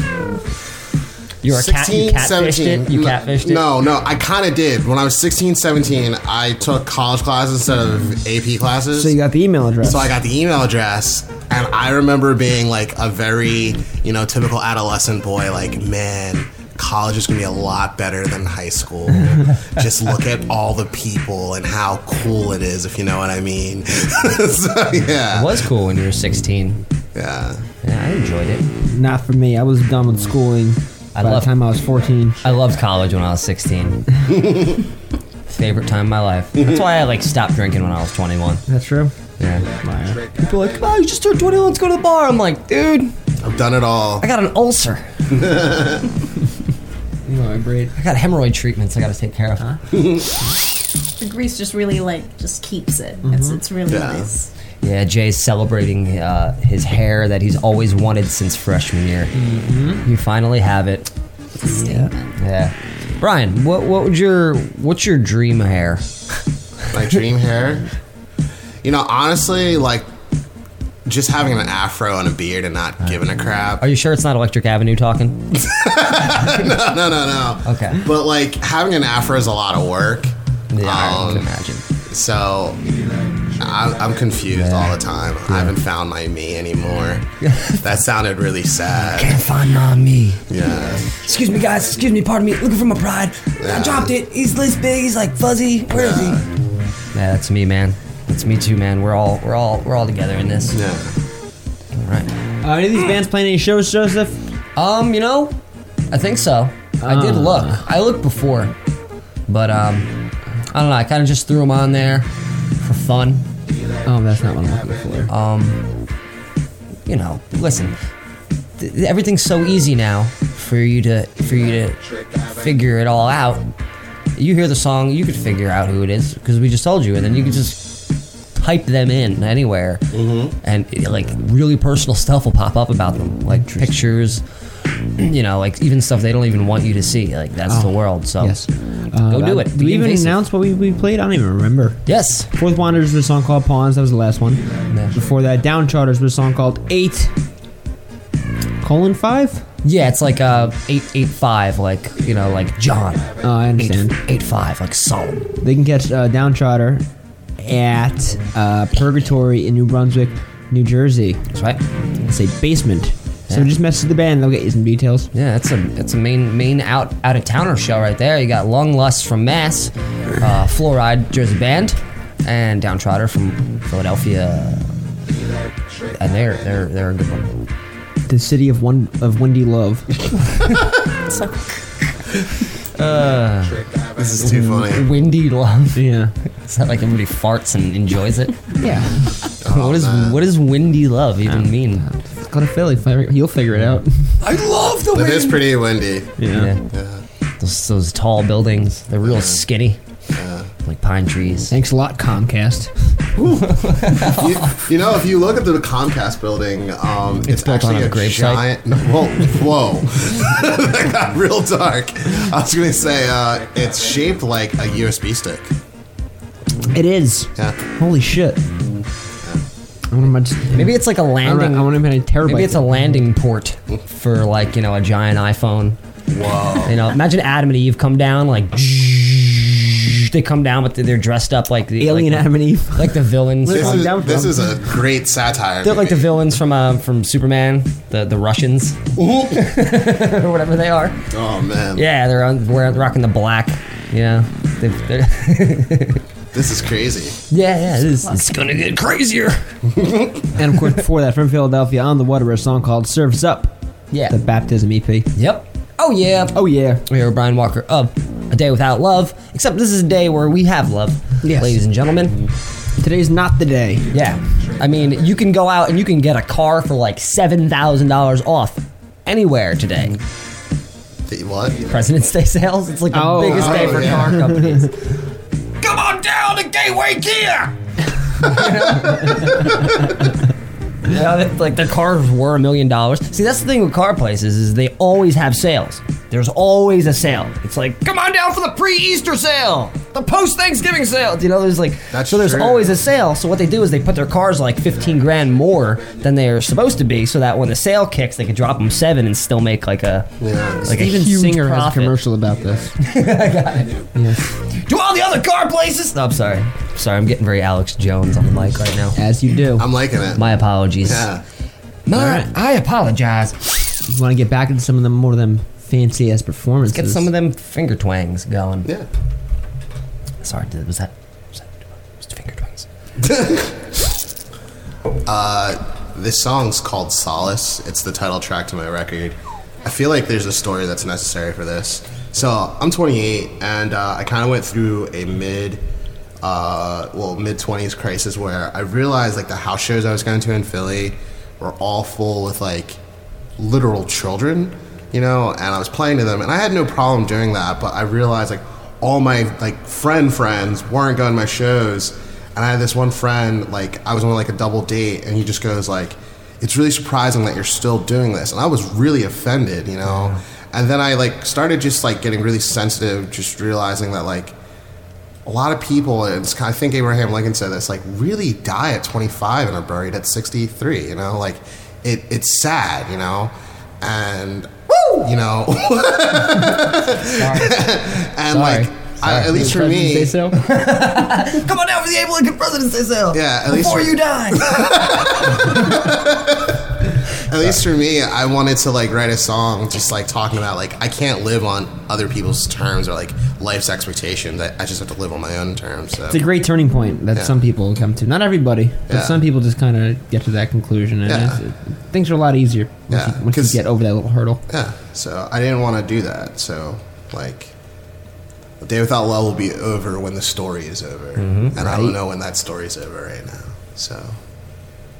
You were a cat. You 16, catfished 17, it. You no- catfished it. No, no, I kind of did. When I was 16, 17, I took college classes instead of AP classes. So you got the email address. So I got the email address, and I remember being like a very, you know, typical adolescent boy, like, man, college is gonna be a lot better than high school. Just look at all the people and how cool it is, if you know what I mean. so, yeah. It was cool when you were 16. Yeah. Yeah, I enjoyed it. Not for me. I was done with schooling I by love- the time I was 14. I loved college when I was 16. Favorite time of my life. That's why I like stopped drinking when I was 21. That's true. Yeah. Liar. People are like, oh, you just turned 21. Let's go to the bar. I'm like, dude, I've done it all. I got an ulcer. You know, great. I got hemorrhoid treatments I got to take care of. The grease just really like just keeps it. It's it's really Yeah. nice. Yeah, Jay's celebrating uh, his hair that he's always wanted since freshman year. You finally have it. It's a statement. Yeah. Brian, what what would your what's your dream hair? My dream hair. You know, honestly, like, just having an afro and a beard and not giving a crap. Are you sure it's not Electric Avenue talking? no, no, no, no. Okay. But like having an afro is a lot of work. Yeah, I Um, can imagine. So I, I'm confused all the time. I haven't found my me anymore. that sounded really sad. Can't find my me. Yeah. Excuse me, guys. Excuse me. Pardon me. Looking for my pride. I dropped it. He's this big. He's like fuzzy. Where is he? Yeah, that's me, man. That's me too, man. We're all we're all we're all together in this. Yeah. All right. Uh, any of these bands playing any shows, Joseph? Um, you know, I think so. I did Ah. look. I looked before, but um, I don't know. I kind of just threw them on there for fun. Oh, that's not what I'm looking for. Um, you know, listen. Th- everything's so easy now for you to for you to figure it all out. You hear the song, you could figure out who it is because we just told you, and then you could just type them in anywhere, and it, like really personal stuff will pop up about them, like pictures. You know, like even stuff they don't even want you to see. Like that's the world. So Yes. go do Uh, it. Did we even invasive. announce what we, we played? I don't even remember. Yes. Forth Wanderers was a song called Pawns. That was the last one. Yeah. Before that, Downcharters was a song called Eight colon five. Yeah, it's like uh eight eight five, like you know, like John. Oh, I Eight, understand. eight five, like solemn. They can catch uh, Downtrotter at uh, Purgatory in New Brunswick, New Jersey. That's right. It's a basement. So Yeah. just message the band. They'll get you some details. Yeah, that's a that's a main main out out of towner show right there. You got Lung Lust from Mass, uh, Fluoride Jersey Band, and Downtrotter from Philadelphia, and they're they're they're a good one. The city of one of windy love. So This is too funny. Windy love. Yeah. Is that like everybody farts and enjoys it? Yeah. Oh, what is man. what does windy love even mean? Go to Philly. fi- You'll figure it out. I love the wind. It is pretty windy. Yeah. Yeah. Those, those tall buildings, they're real skinny, like pine trees. Thanks a lot, Comcast. You, you know, if you look at the Comcast building, um, it's, built on actually a a, gravesite? giant. No, whoa, whoa, that got real dark. I was gonna say uh, it's shaped like a USB stick. It is. Yeah. Holy shit. I wonder how much. Maybe it's like a landing. I wonder how many terabytes. Maybe it's a landing port for like you know a giant iPhone. Whoa. You know, imagine Adam and Eve come down like they come down, but they're dressed up like the alien like, Adam and Eve. like the villains. This from- is, down this from. is a great satire. they're like the villains from uh, from Superman, the the Russians or whatever they are. Oh man, Yeah, they're on, wearing rocking the black. Yeah, they they're- this is crazy. yeah, yeah. It is, it's gonna get crazier. And of course, before that, from Philadelphia, on the water, a song called "Surfs Up," Yeah. the baptism EP. Yep. Oh yeah. Oh yeah. We hear Brian Walker of A Day Without Love. Except this is a day where we have love, Yes. ladies and gentlemen. Today's not the day. Yeah. I mean, you can go out and you can get a car for like seven thousand dollars off anywhere today. The- What? President's Day sales. It's like the Oh, biggest oh, day oh, for yeah. car companies. Come on down to Gateway Kia. Yeah, they- like their cars were a million dollars. See, that's the thing with car places is they always have sales. There's always a sale. It's like, come on down for the pre-Easter sale, the post-Thanksgiving sale. You know, there's like, That's so there's true. always a sale. So what they do is they put their cars like 15 grand more than they're supposed to be, so that when the sale kicks, they can drop them seven and still make like a Yeah. like Steven a huge Singer has a profit. commercial about this. I got to do. Yes. Do all the other car places. No, I'm sorry. Sorry, I'm getting very Alex Jones on the mic right now. As you do. I'm liking it. My apologies. yeah. My, I apologize. you want to get back into some of the more of them fancy ass performances. Get some of them finger twangs going. Yeah. Sorry, was that was that was finger twangs? uh, This song's called Solace. It's the title track to my record. I feel like there's a story that's necessary for this. So I'm 28, and uh, I kind of went through a mid, uh, well, mid 20s crisis where I realized like the house shows I was going to in Philly were all full with like literal children, you know, and I was playing to them, and I had no problem doing that. But I realized like all my like friend friends weren't going to my shows, and I had this one friend like I was on like a double date, and he just goes like, "It's really surprising that you're still doing this," and I was really offended, you know. And then I like started just like getting really sensitive, just realizing that like a lot of people, and it's I think Abraham Lincoln said this, like really die at 25 and are buried at 63. You know, like it, it's sad, you know, and you know, and like I, at least for me, Say so? Come on down for the Abe Lincoln President's Day sale. Yeah, at least before for- you die. at least for me, I wanted to like write a song just like talking about like I can't live on other people's terms or like life's expectations. I, I just have to live on my own terms. So. It's a great turning point that Yeah. some people come to. Not everybody, but Yeah. some people just kind of get to that conclusion, and Yeah. it, things are a lot easier once, you, once you get over that little hurdle. Yeah, so I didn't want to do that. So, like, a day without love will be over when the story is over, mm-hmm. and I don't know when that story is over right now. So,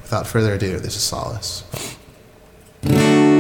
without further ado, this is Solace. I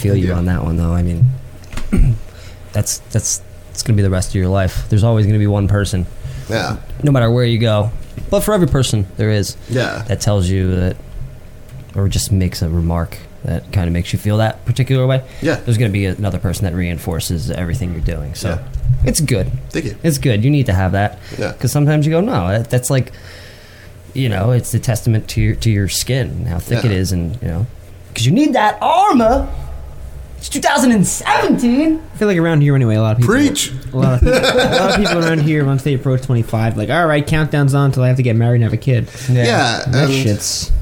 feel you Yeah. on that one, though. I mean, that's that's it's gonna be the rest of your life. There's always gonna be one person, Yeah, no matter where you go. But for every person, there is yeah, that tells you that, or just makes a remark that kind of makes you feel that particular way. Yeah. There's gonna be another person that reinforces everything you're doing. So Yeah. it's good. Thank you. It's good. You need to have that. Yeah. Because sometimes you go, no, that, that's like, you know, it's a testament to your to your skin how thick it Yeah. is, and you know, because you need that armor. It's 2017. I feel like around here anyway, a lot of people. Preach. A lot of people, a lot of people around here once they approach 25, like, all right, countdown's on until I have to get married and have a kid. Yeah, That and, shit's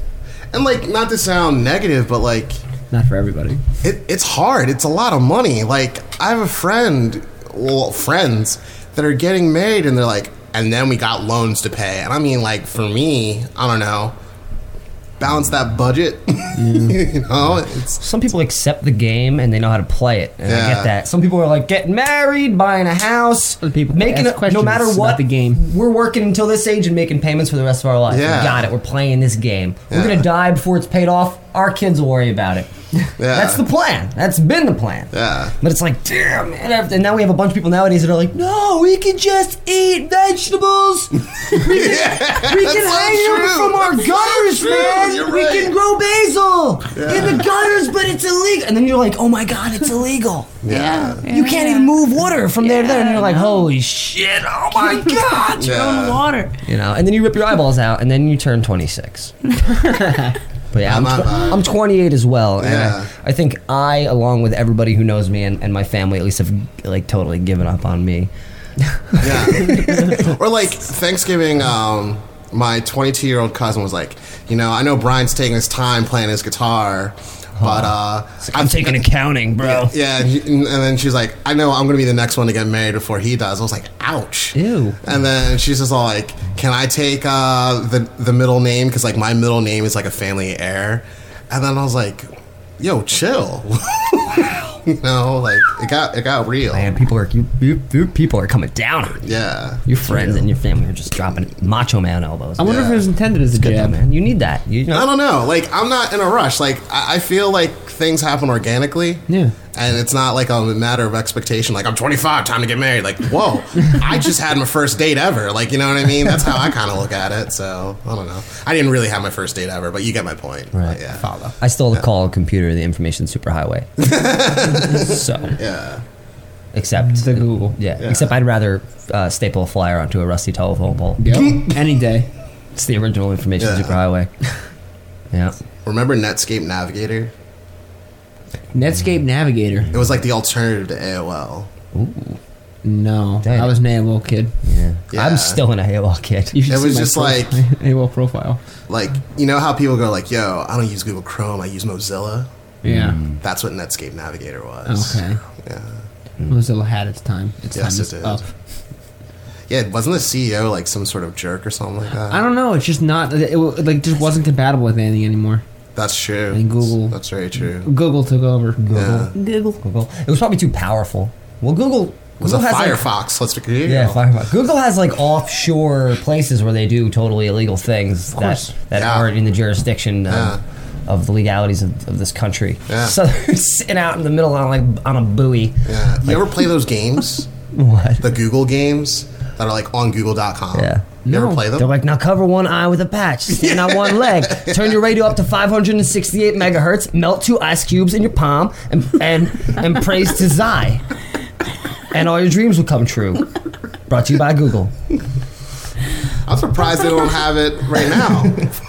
and like not to sound negative, but like not for everybody. it, it's hard. It's a lot of money. Like I have a friend, well, friends that are getting married, and they're like, and then we got loans to pay. And I mean, like for me, I don't know, balance that budget. you know, it's Some people accept the game and they know how to play it, and I get that. Some people are like getting married, buying a house, Other people making ask it. No matter what the game. we're working until this age and making payments for the rest of our life. Yeah. We got it. We're playing this game. Yeah. We're gonna die before it's paid off. Our kids will worry about it. Yeah. That's the plan. That's been the plan. yeah. But it's like, damn, man. And now we have a bunch of people nowadays that are like, no, we can just eat vegetables. we can, we can hang them from our That's gutters, true. man. You're We right. can grow basil in the gutters, but it's illegal. And then you're like, oh my God, it's illegal. Yeah. You can't even move water from there to there. And you're like, holy shit, oh my God. Yeah. Water. You know, and then you rip your eyeballs out, and then you turn 26. but yeah, I'm, my tw- I'm 28 as well, and Yeah. I, I think I, along with everybody who knows me and, and my family, at least have like totally given up on me. Yeah. or like Thanksgiving, um, my 22 year old cousin was like, you know, I know Brian's taking his time playing his guitar, but uh, I'm taking accounting, bro. Yeah, and, and then she's like, I know I'm gonna be the next one to get married before he does. I was like, ouch. Ew. And then she's just all like, "Can I take uh, the the middle name? Because like my middle name is like a family heir." And then I was like, "Yo, chill." you know, like it got it got real. Man, people are you, you, you people are coming down on you. Yeah. Your friends and your family are just dropping macho man elbows. I wonder if it was intended as a Good though, jab. man. You need that. You I know, don't know. Like I'm not in a rush. Like I, I feel like things happen organically. Yeah. And it's not like a matter of expectation. Like I'm 25, time to get married. Like whoa, I just had my first date ever. Like you know what I mean? That's how I kind of look at it. So I don't know. I didn't really have my first date ever, but you get my point. Right. But, yeah. Follow. I stole the call computer, the information superhighway. so, Yeah. except The Google. Yeah, Yeah. except I'd rather uh, staple a flyer onto a rusty telephone pole. Yep. Any day. It's the original information Yeah. superhighway. yeah. Remember Netscape Navigator? Netscape Navigator. It was like the alternative to AOL. No, Dang. I was an AOL kid. Yeah. Yeah. I'm still an AOL kid. You should It see was my just like- AOL profile. Like you know how people go like, "Yo, I don't use Google Chrome. I use Mozilla." Yeah. That's what Netscape Navigator was. Okay. Yeah. Mozilla had its time. Its Yes, time it is did. up. Yeah, wasn't the CEO like some sort of jerk or something like that? I don't know. It's just not. It, wa- like just wasn't compatible with anything anymore. That's true. And Google- That's very true. Google took over. Yeah. Google. Google. It was probably too powerful. Well, Google Was a Google has, like- Firefox. Let's be Yeah, Firefox. Google has like offshore places where they do totally illegal things course. that that Yeah. aren't in the jurisdiction of, Yeah. of the legalities of, of this country. Yeah. So they're sitting out in the middle on like on a buoy. Yeah. You ever play those games? What? The Google games that are like on Google.com. Yeah. You ever No. play them? They're like, now cover one eye with a patch, stand on one leg, turn your radio up to 568 megahertz, melt two ice cubes in your palm, and and and praise to Zai, and all your dreams will come true. Brought to you by Google. I'm surprised they don't have it right now.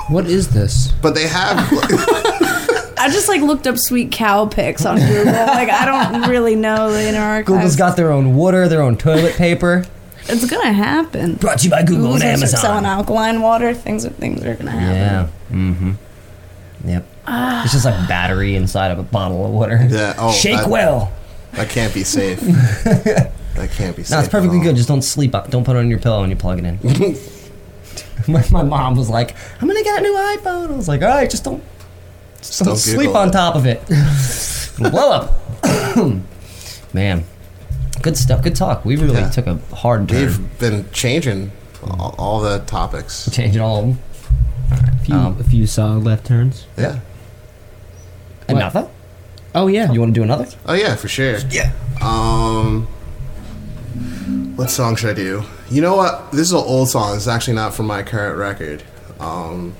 What is this? But they have. I just like looked up sweet cow pics on Google. like I don't really know the inner archives. Google's got their own water, their own toilet paper. It's gonna happen. Brought to you by Google Google's and gonna start selling alkaline water. Things are things are gonna happen. Yeah. Mm-hmm. Yep. it's just like battery inside of a bottle of water. Yeah, oh, Shake that- well. that can't be safe. that can't be safe. No, it's at perfectly all. good. Just don't sleep. on- Don't put it on your pillow when you plug it in. my, my mom was like, "I'm gonna get a new iPhone." I was like, "All right, just don't, just don't, don't sleep on it." top of it. It'll blow up." Man, good stuff. Good talk. We really Yeah. took a hard turn. We've been changing all, all the topics. Changing all of them. A few, Um, a few solid left turns. Yeah. Another? Oh yeah. You want to do another? Oh yeah, for sure. Yeah. Um, what song should I do? You know what? This is an old song. It's actually not from my current record. Um,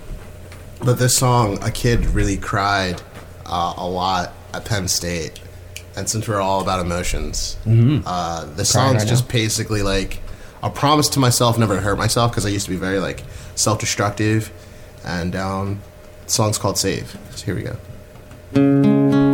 but this song, a kid really cried uh, a lot at Penn State. And since we're all about emotions, uh, the song's right just now? basically like a promise to myself never to hurt myself because I used to be very like self-destructive. And um, the song's called "Save." So here we go.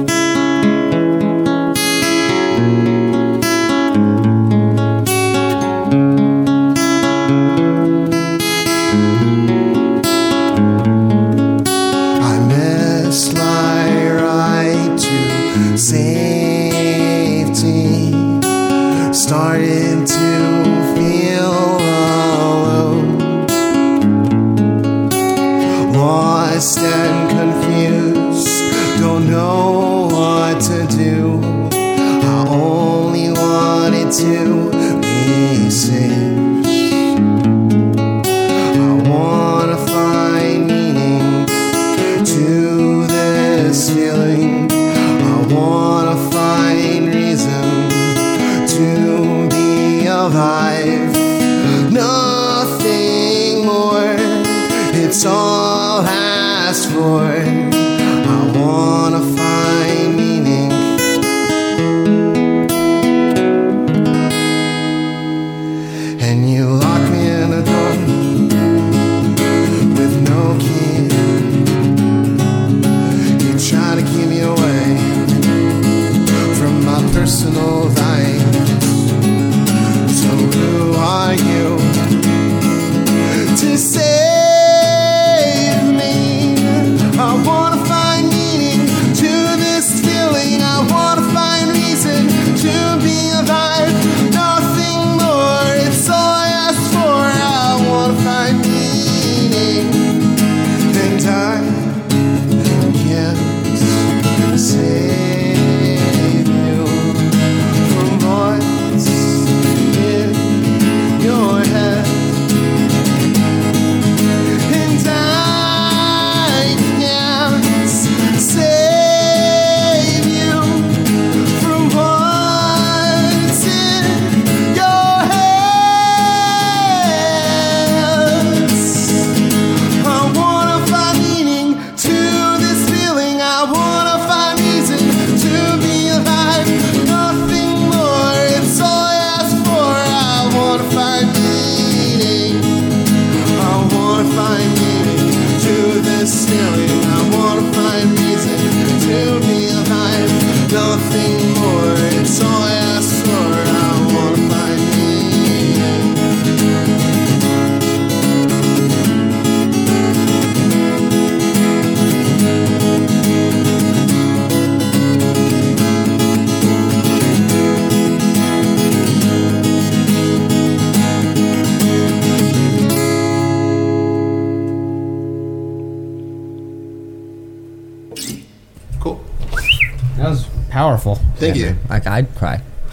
Like I'd cry.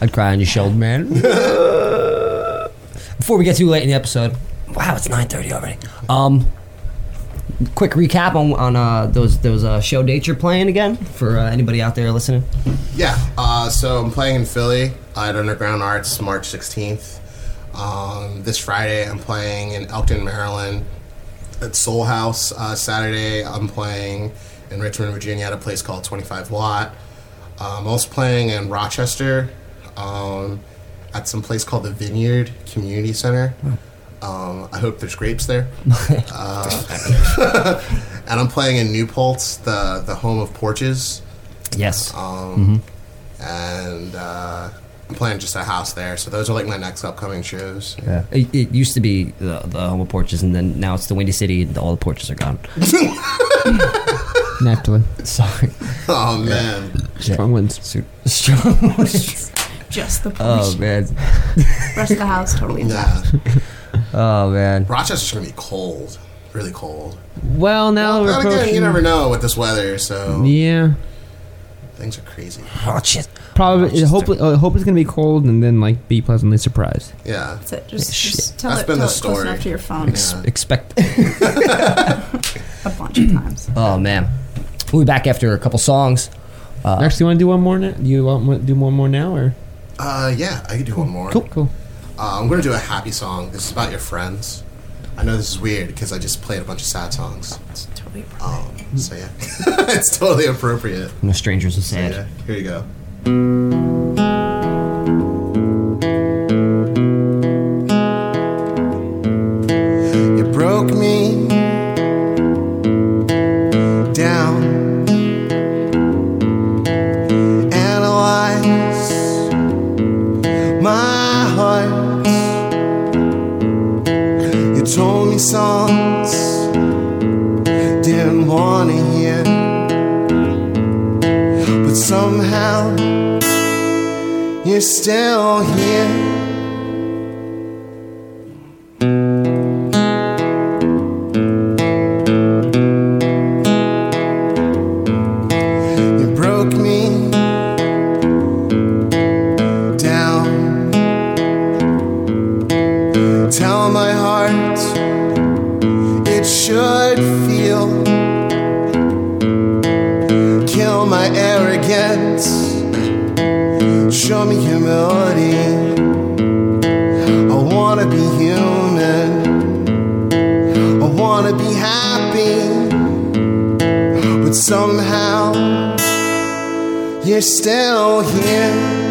I'd cry on your shoulder, man. Before we get too late in the episode, wow, it's nine thirty already. Um, quick recap on on uh, those those uh, show dates you're playing again for uh, anybody out there listening. Yeah, uh, so I'm playing in Philly at Underground Arts March 16th. Um, this Friday, I'm playing in Elkton, Maryland at Soul House. Uh, Saturday, I'm playing in Richmond, Virginia at a place called 25 Watt. Um, I'm also playing in Rochester um, at some place called the Vineyard Community Center. Um, I hope there's grapes there. uh, and I'm playing in New Paltz, the, the home of porches Yes. um, and uh, I'm playing just a house there. So those are like my next upcoming shows. Yeah. It, it used to be the, the home of porches, and then now it's the Windy City, and all the porches are gone. Naturally. Sorry. Oh man, Strong winds. Strong. winds. Just the oh man. Rest of the house totally intact. yeah. Oh man. Rochester's gonna be cold, really cold. Well, now Well, we're then again, approaching. you never know with this weather, so Yeah. things are crazy. Rochester. Probably. Rochester. Hope, uh, hope it's gonna be cold and then like be pleasantly surprised. Yeah, That's it. Just, Shit. just tell That's it, been tell the it close enough to your phone Ex- Yeah. expect. a bunch of times. oh man. We'll be back after a couple songs. Uh, Actually, you want to do one more? Now? Do you want to do one more now, or uh, yeah, I could do one more. cool, cool. Uh, I'm gonna do a happy song. This is about your friends. I know this is weird because I just played a bunch of sad songs. It's totally Um, so yeah, it's totally appropriate. No strangers are So, yeah, here you go. Still here. Humility. I wanna be human. I wanna be happy. But somehow you're still here.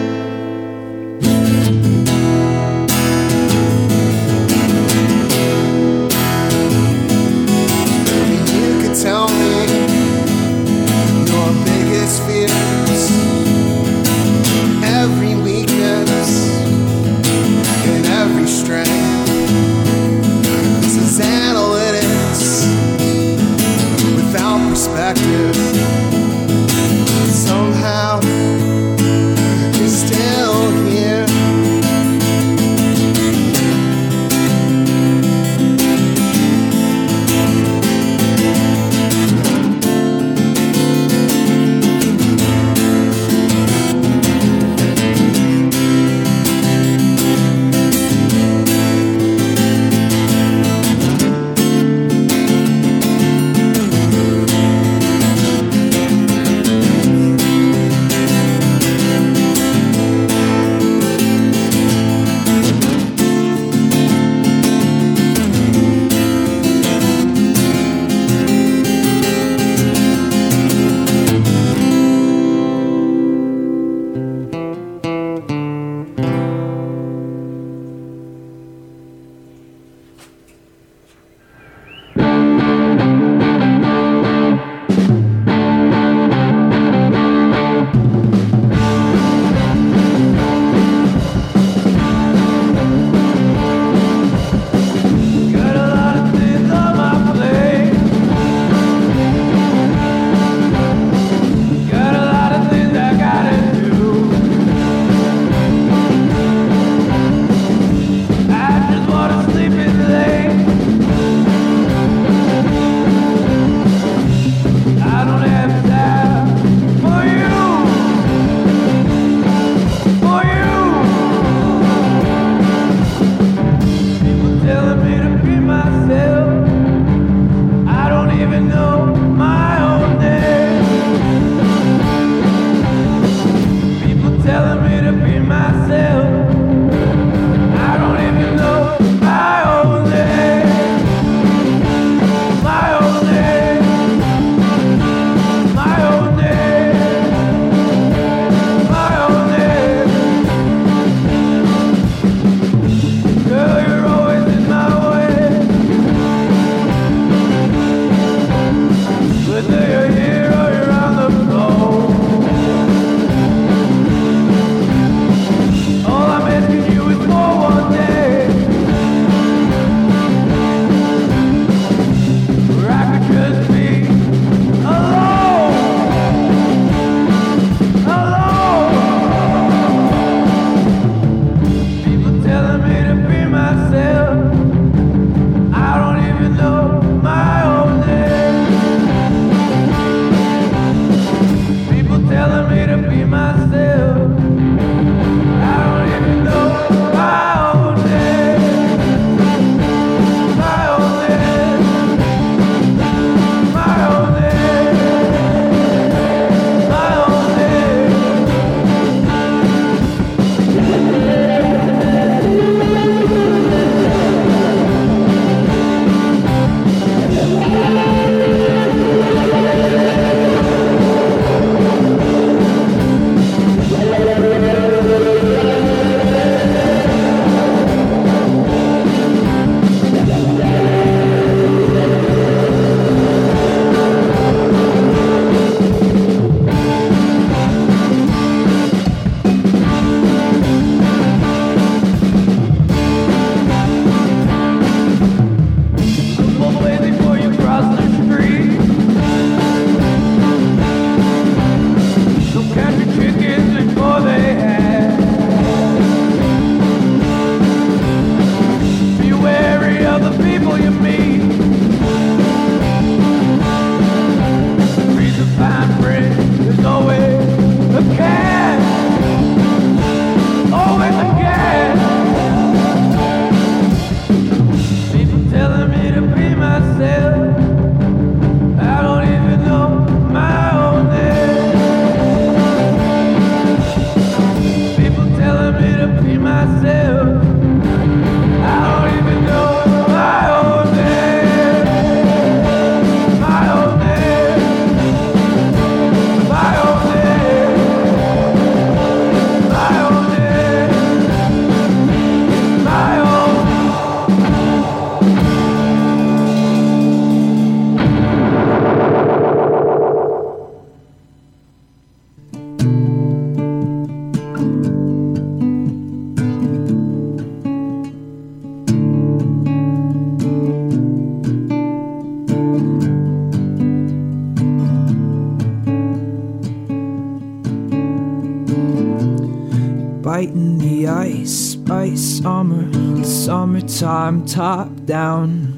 Top down.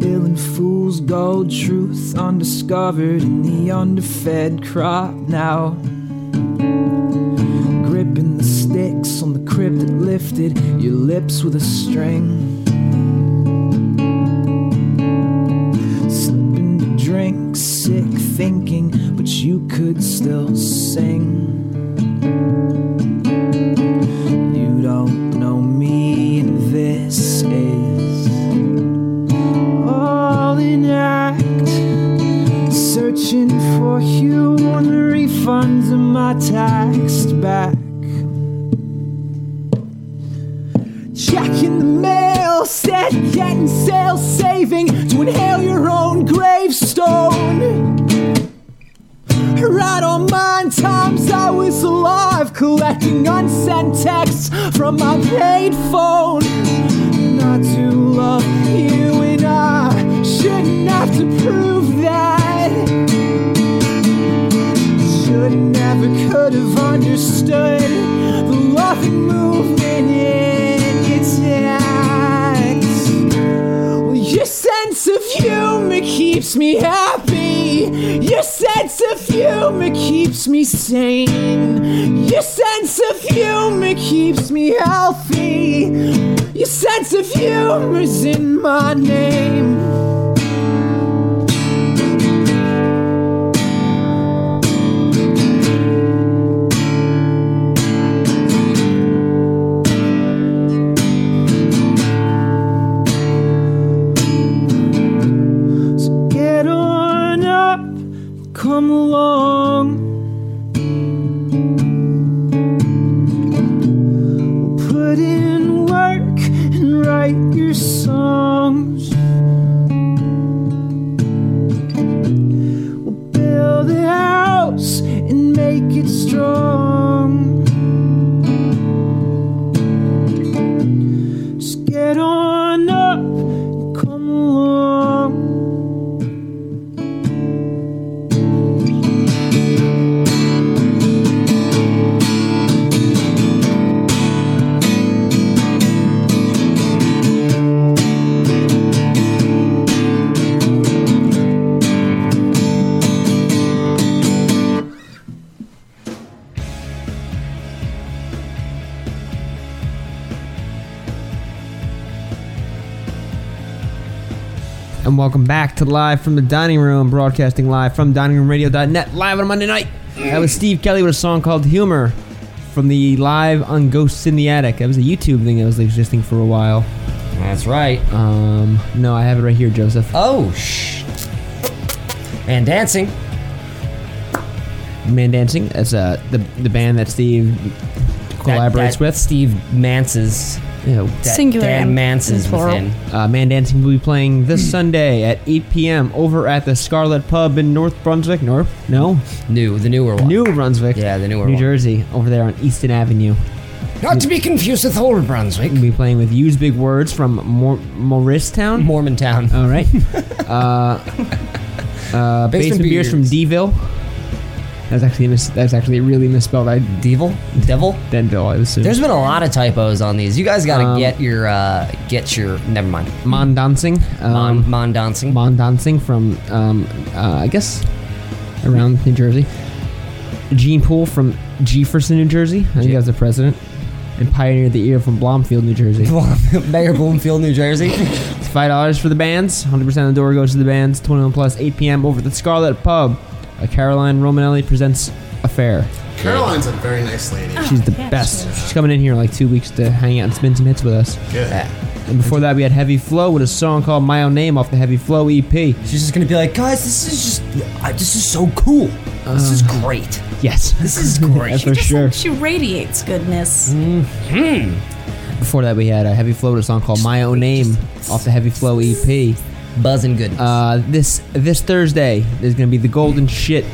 Feeling fool's gold truth undiscovered in the underfed crop now. Gripping the sticks on the crib that lifted your lips with a string. Welcome back to Live from the Dining Room, broadcasting live from diningroomradio.net, live on a Monday night. That was Steve Kelly with a song called Humor from the Live on Ghosts in the Attic. That was a YouTube thing that was existing for a while. That's right. Um, no, I have it right here, Joseph. Oh, shh. And dancing. Man Dancing, that's uh, the, the band that Steve collaborates That- that with. Steve Mance's. You know, that Singular Dan and- Mance is and plural. within. Uh, Man Dancing will be playing this Sunday at 8 p.m. over at the Scarlet Pub in North Brunswick. North? No, New, the newer one. New Brunswick. Yeah, the newer New one. Jersey, over there on Easton Avenue. Not to be confused with Old Brunswick. We'll be playing with Use Big Words from Mor- Morristown. Mormontown. All right. uh, uh, basement, beers from Beers. Deville. That's actually mis- that's actually really misspelled. I Devil? Devil? Denville. I assume. There's been a lot of typos on these. You guys got to Um, get your uh, get your. Never mind. Mon Dancing. Um, Mon, Mon dancing. Mon Dancing from um, uh, I guess around New Jersey. Gene Poole from Jefferson, New Jersey. I think Ge- that's the president. And pioneered the Ear from Blomfield, New Jersey. Mayor Bloomfield, New Jersey. It's five dollars for the bands. Hundred percent of the door goes to the bands. Twenty-one plus. Eight p.m. over at the Scarlet Pub. Uh, Caroline Romanelli presents Affair. Caroline's a very nice lady. She's the yeah, she best. is. She's coming in here in like two weeks to hang out and spin some hits with us. Good. And before that, we had Heavy Flow with a song called My Own Name off the Heavy Flow EP. She's just gonna be like, guys, this is just, uh, this is so cool. This is great. Yes, This is great. for Just sure. she radiates goodness. Before that, we had a Heavy Flow with a song called My Own Name off the Heavy Flow EP. Buzzing good. Uh, this this Thursday, there's going to be the Golden Shit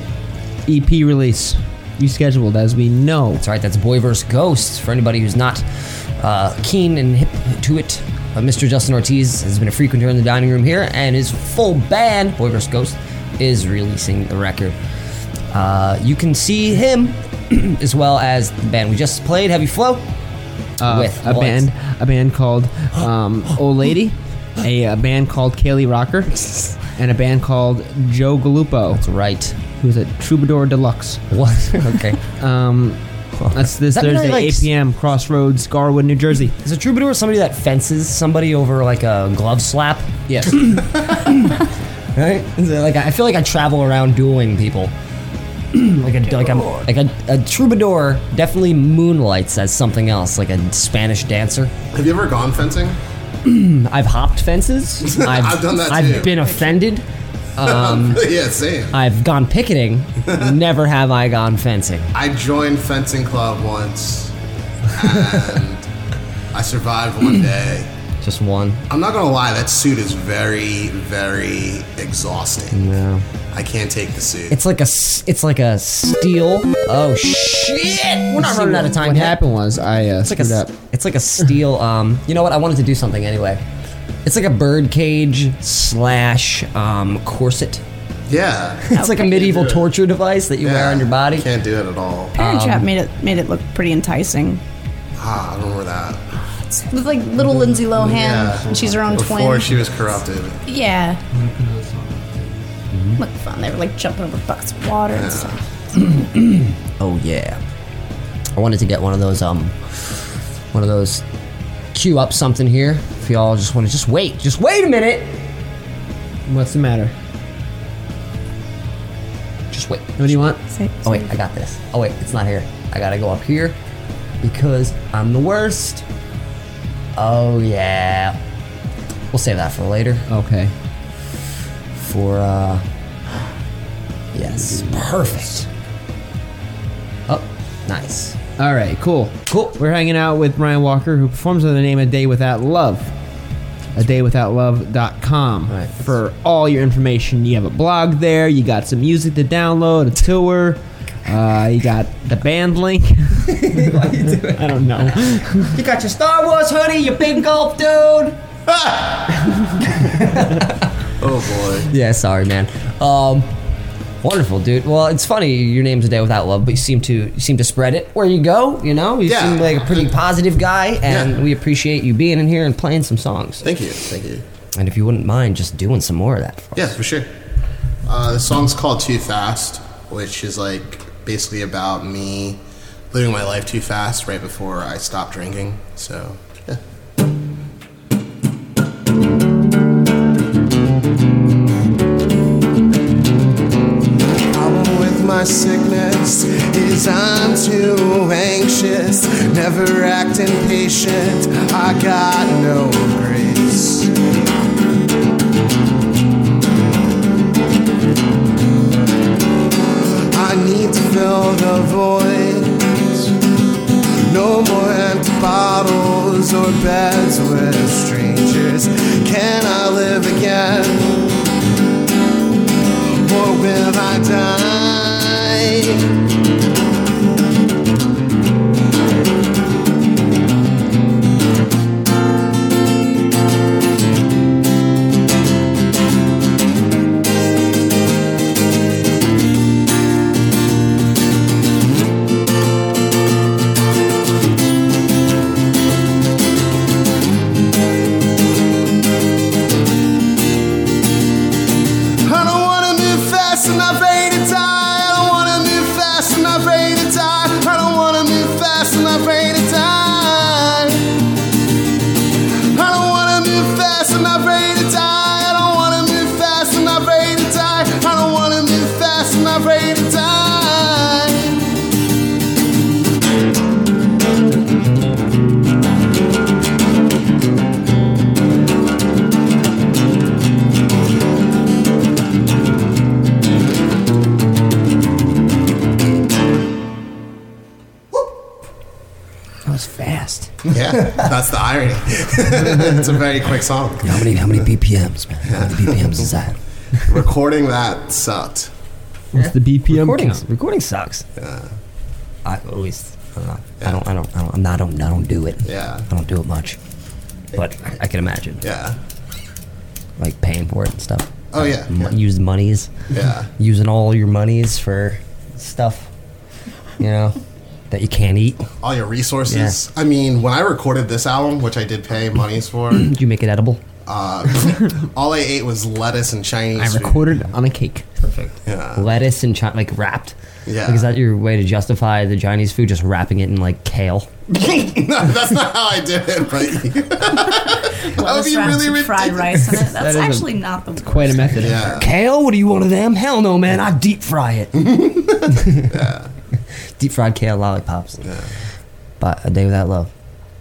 EP release, rescheduled as we know. That's right. That's Boy vs. Ghost. For anybody who's not uh, keen and hip to it, uh, Mr. Justin Ortiz has been a frequenter in the dining room here, and his full band, Boy vs. Ghost, is releasing the record. Uh, you can see him as well as the band we just played, Heavy Flow. Uh, with a what? band, a band called um, Old Lady, a, a band called Kaylee Rocker, and a band called Joe Galupo, That's right. who's at Troubadour Deluxe. What? okay. Um, that's this That mean I, Thursday, like, 8 p.m. Crossroads, Garwood, New Jersey. Is a troubadour somebody that fences somebody over like a glove slap? Yes. Right? Is it Like I feel like I travel around dueling people. like a like I'm like a, a troubadour definitely moonlights as something else, like a Spanish dancer. Have you ever gone fencing? I've hopped fences. I've, I've done that I've too. been offended. Um, yeah, same. I've gone picketing. Never have I gone fencing. I joined fencing club once, and I survived one day. Just one. I'm not gonna lie, that suit is very, very exhausting. No. I can't take the suit. It's like a s- it's like a steel. Oh shit! We're not running what- out of time. What yet. happened was I uh, It's like a screwed s- up. It's like a steel. Um, you know what? I wanted to do something anyway. It's like a bird cage slash um, corset. yeah. It's like a medieval torture device that you wear on your body. Can't do it at all. Parent Um, Trap made it made it look pretty enticing. Ah, I don't remember that. With like little Lindsay Lohan, Yeah. and she's her own Before twin. she was corrupted. yeah. Look fun. They were like jumping over buckets of water and stuff. Oh yeah. I wanted to get one of those um, one of those. Cue up something here. If y'all just want to just wait, just wait a minute. What's the matter? Just wait. What do you want? Say- Oh wait, I got this. Oh wait, it's not here. I gotta go up here because I'm the worst. Oh yeah. We'll save that for later. Okay. For uh Yes. Perfect. Oh, nice. All right, cool. Cool. We're hanging out with Ryan Walker, who performs under the name A Day Without Love. A daywithoutlove.com Right. for all your information. You have a blog there. You got some music to download, a tour. Uh, you got the band link. I don't know. You got your Star Wars hoodie, your big golf dude. Oh boy. Yeah, sorry, man. Um, wonderful, dude. Well, it's funny. Your name's a day without love, but you seem to you seem to spread it where you go. You know, you Yeah. seem like a pretty positive guy, and Yeah. we appreciate you being in here and playing some songs. Thank you. Thank you. And if you wouldn't mind, just doing some more of that. For us. Yeah, for sure. Uh, the song's called Too Fast, which is like basically about me living my life too fast right before I stopped drinking. So, sickness is I'm too anxious, never acting patient. I got no grace. I need to fill the void. No more empty bottles or beds with strangers. Can I live again? or will I die? way. it's a very quick song. How many how many BPMs, man? How many BPMs is that? Recording that sucked. What's the BPM Recording count? recording sucks. I always I don't know. I don't I don't I don't I'm not, I don't I don't do it. Yeah. I don't do it much. But I, I can imagine. Yeah. Like paying for it and stuff. Oh yeah. M- Use monies. Yeah. Using all your monies for stuff. you know, that you can't eat. All your resources. I mean, when I recorded this album, which I did pay monies for, Did you make it edible? uh, all I ate was lettuce and Chinese. I food. recorded on a cake. Perfect. Yeah. Lettuce and chi- like wrapped. Yeah. Like, is that your way to justify the Chinese food? Just wrapping it in like kale. no, that's not how I did it. But that would Lettuce be wrapped really with fried ridiculous. rice in it. That That's is a- actually not the Quite a method. Yeah. Kale? What are you one of them? Hell no, man. I deep fry it. Deep fried kale lollipops. Yeah. But a day without love.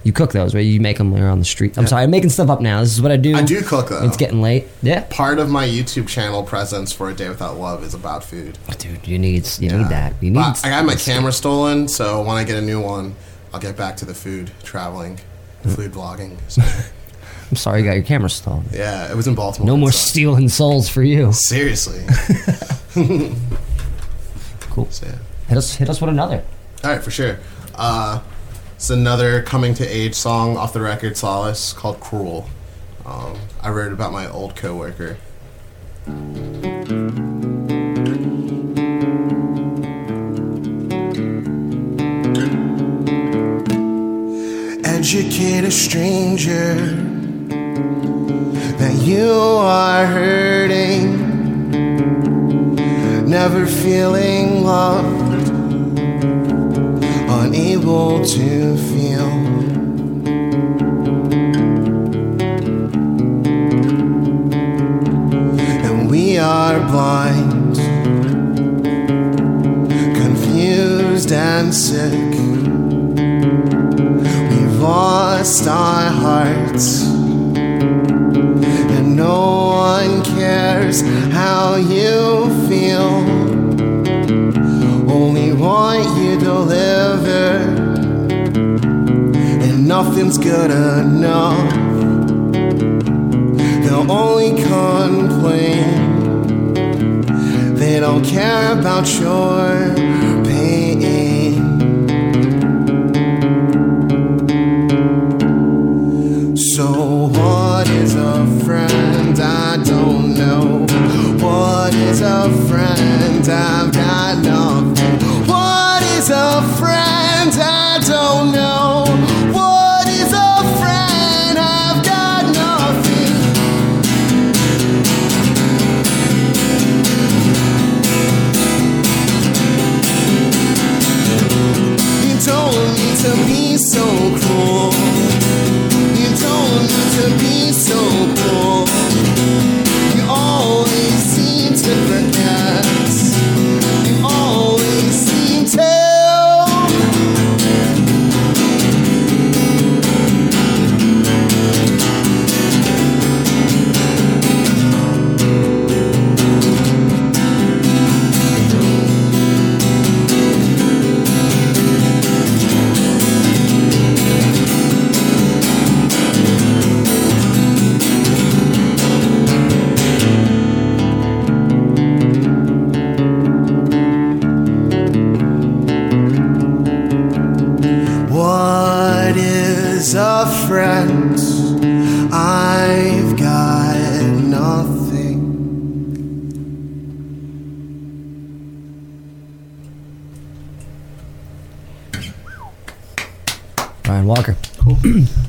You cook those, right? You make them when you're on the street. I'm sorry, I'm making stuff up now. This is what I do. I do cook though. It's getting late. Yeah. Part of my YouTube channel presence for A Day Without Love is about food. Oh, dude, you need you Yeah. need that. You need. But I got my camera stolen, so when I get a new one, I'll get back to the food traveling, food vlogging. So, I'm sorry, you got your camera stolen. yeah, it was in Baltimore. No more so- stealing souls for you. Seriously. Cool. So, yeah. Hit us, hit us with another. All right, for sure. Uh, it's another coming to age song off the record Solace called "Cruel." Um, I wrote about my old coworker. Educate a stranger that you are hurting, never feeling loved unable to feel. And we are blind, confused and sick. We've lost our hearts, and no one cares how you nothing's good enough. They'll only complain. They don't care about your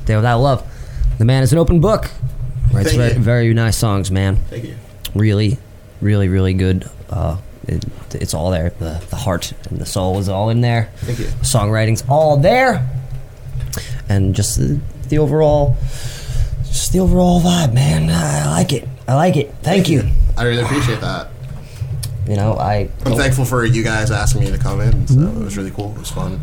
Day Without Love. The man is an open book. Writes Thank very, you. very nice songs, man. Thank you. Really, really, really good. Uh, it, it's all there. The, the heart and the soul is all in there. Thank you. Songwriting's all there. And just the, the overall, just the overall vibe, man. I like it. I like it. Thank, you. I really appreciate that. You know, I. I'm thankful for you guys asking me to come in. So it was really cool. It was fun.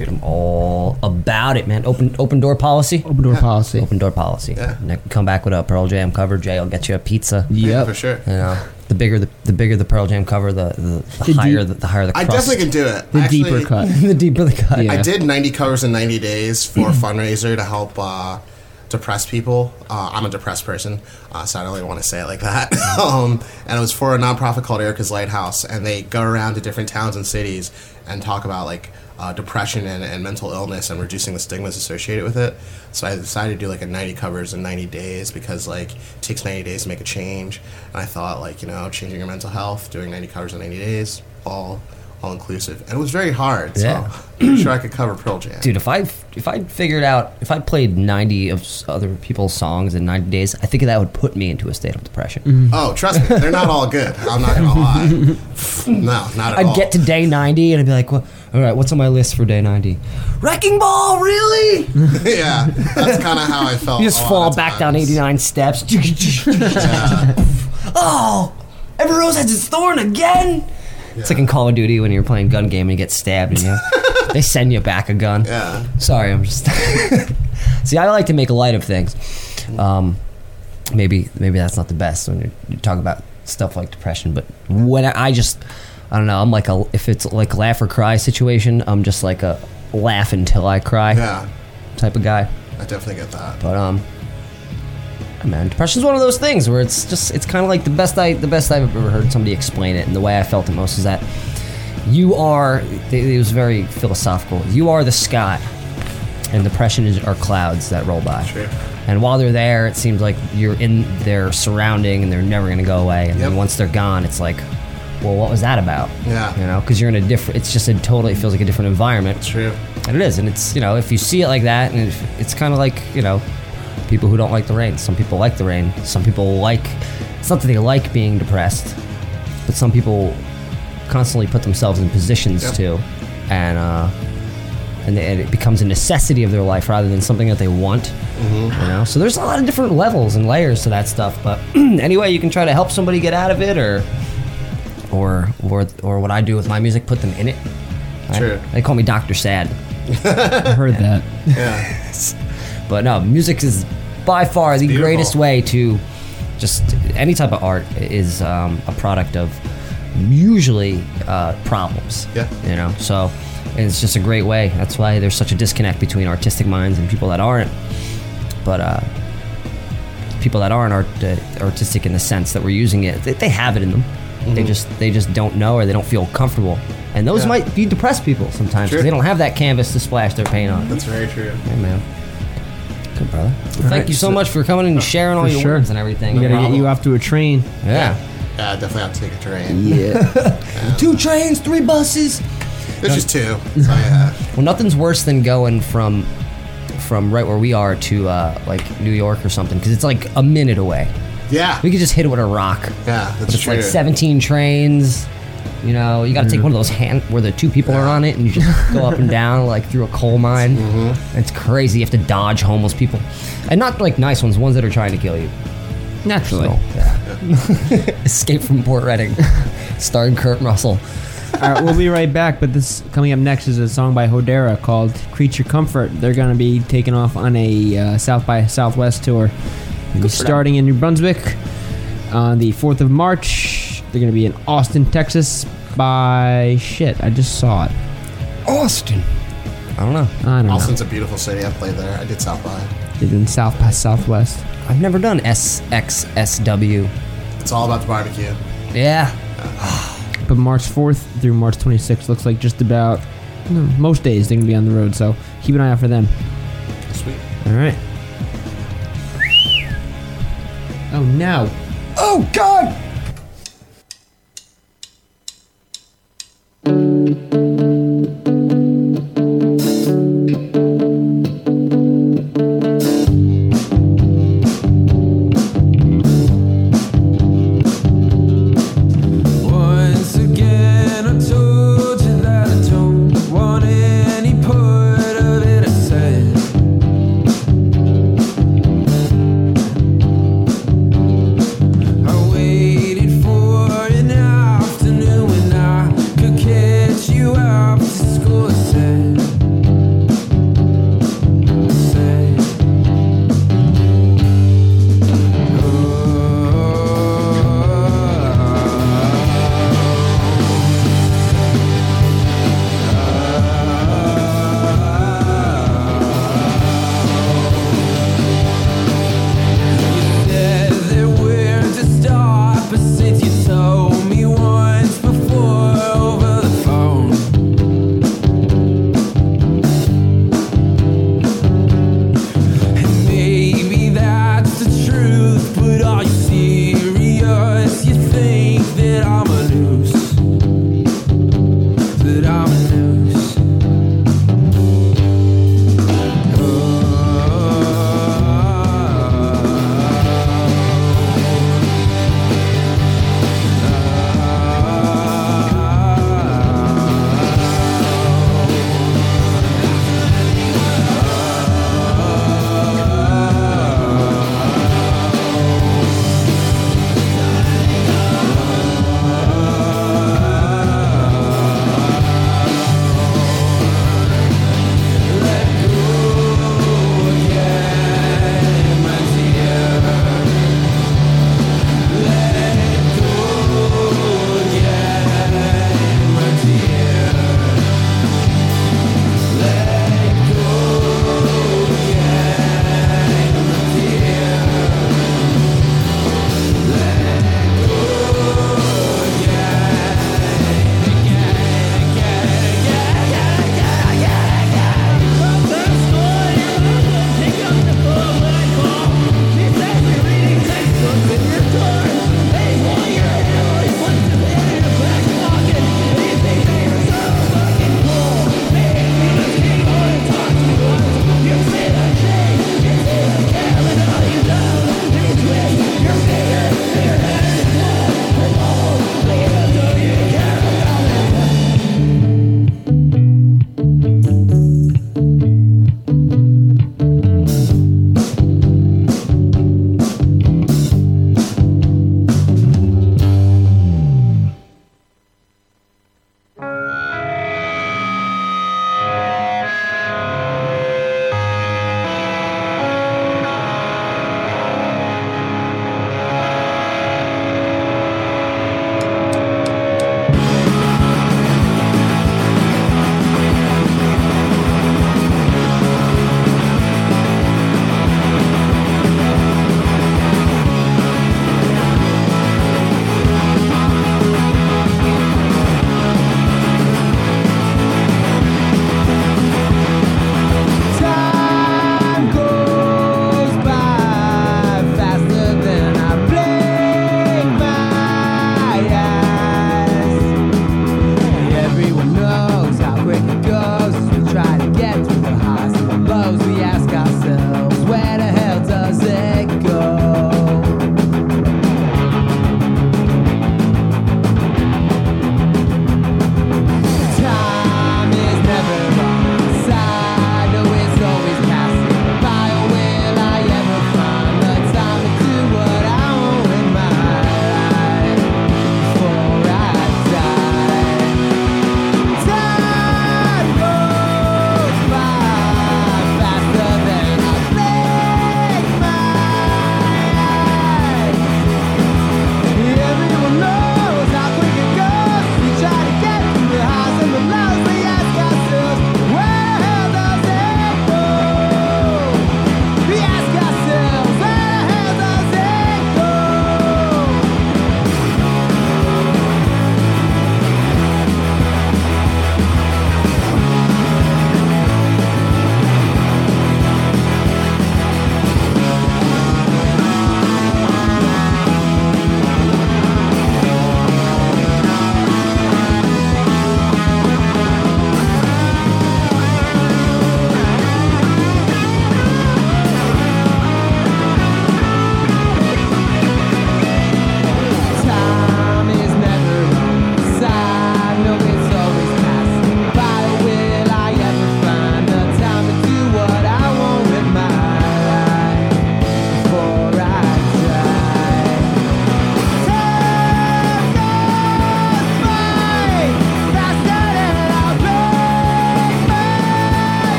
Dude, I'm all about it, man. Open open door policy. Open door policy. Open door policy. Yeah. Ne- Come back with a Pearl Jam cover. Jay I'll get you a pizza. Yeah, Yep. for sure. You know, the bigger the the bigger the Pearl Jam cover, the the, the, The higher deep- the, the higher the I crust. definitely can do it. The Actually, deeper cut. the deeper the cut. Yeah. I did 90 covers in 90 days for a fundraiser to help uh, depressed people. Uh, I'm a depressed person, uh, so I don't really want to say it like that. um, and it was for a nonprofit called Erica's Lighthouse, and they go around to different towns and cities and talk about like uh, depression and, and mental illness and reducing the stigmas associated with it. So I decided to do like a 90 covers in 90 days because like it takes 90 days to make a change. And I thought like you know changing your mental health, doing 90 covers in 90 days, all all inclusive, and it was very hard. So Yeah. I'm sure I could cover Pearl Jam. Dude, if I if I figured out if I played ninety of other people's songs in ninety days, I think that would put me into a state of depression. Oh, trust me, they're not all good. I'm not gonna lie. No, not at all. I'd get to day ninety and I'd be like, well, "All right, what's on my list for day 90? Wrecking Ball, really? yeah, that's kind of how I felt. You just a lot fall of back down eighty nine steps. oh, every rose has its thorn again. It's like in Call of Duty when you're playing gun game and you get stabbed and you they send you back a gun. Yeah. Sorry, I'm just. See, I like to make light of things. Um, maybe maybe that's not the best when you you talk about stuff like depression, but when I, I just I don't know, I'm like a if it's like laugh or cry situation, I'm just like a laugh until I cry Yeah, type of guy. I definitely get that. But um, man, depression's one of those things where it's just it's kind of like the best I the best I've ever heard somebody explain it, and the way I felt it most is that you are. It was very philosophical. You are the sky, and depression is are clouds that roll by. True. And while they're there, it seems like you're in their surrounding, and they're never going to go away. And then Yep. once they're gone, it's like, well, what was that about? Yeah. You know, because you're in a different. It's just a totally it feels like a different environment. True. And it is, and it's you know if you see it like that, and if, it's kind of like you know people who don't like the rain. Some people like the rain. Some people like it's not that they like being depressed, but some people constantly put themselves in positions to, and uh, and, they, and it becomes a necessity of their life rather than something that they want. You know, so there's a lot of different levels and layers to that stuff. But anyway, you can try to help somebody get out of it, or or or or what I do with my music, put them in it. I- True. they call me Doctor Sad. I heard that. Yeah. But no, music is by far the beautiful. greatest way to just any type of art is um, a product of usually uh, problems. Yeah. You know, so it's just a great way. That's why there's such a disconnect between artistic minds and people that aren't. But uh, people that aren't art, uh, artistic in the sense that we're using it, they, they have it in them. They just they just don't know or they don't feel comfortable. And those Mm-hmm. Yeah. might be depressed people sometimes because they don't have that canvas to splash their paint on. That's very true. Hey man. Good brother. Well, thank right, you so, so- much for coming and sharing all your sure. words and everything. We gotta get you off to a train. yeah. Yeah, I definitely have to take a train. Yeah. Two trains, three buses. There's just two. So yeah. Well, nothing's worse than going from from right where we are to uh, like New York or something because it's like a minute away. Yeah. We could just hit it with a rock. Yeah, that's it's true. like 17 trains. You know, you got to take one of those hand where the two people are on it and you just go up and down like through a coal mine. Mm-hmm. It's crazy. You have to dodge homeless people, and not like nice ones, ones that are trying to kill you. Naturally. So, yeah. Escape from Port Reading, starring Kurt Russell. All right, we'll be right back. But this coming up next is a song by Hodera called "Creature Comfort." They're going to be taking off on a uh, South by Southwest tour. They'll be starting in New Brunswick on the fourth of March. They're going to be in Austin, Texas. By shit, I just saw it. Austin. I don't know. I don't know. Austin's a beautiful city. I played there. I did South by. They're doing South by Southwest. I've never done SXSW. It's all about the barbecue. Yeah. But March 4th through March 26th looks like just about no, most days they're going to be on the road. So keep an eye out for them. Sweet. All right. Oh no. Oh God.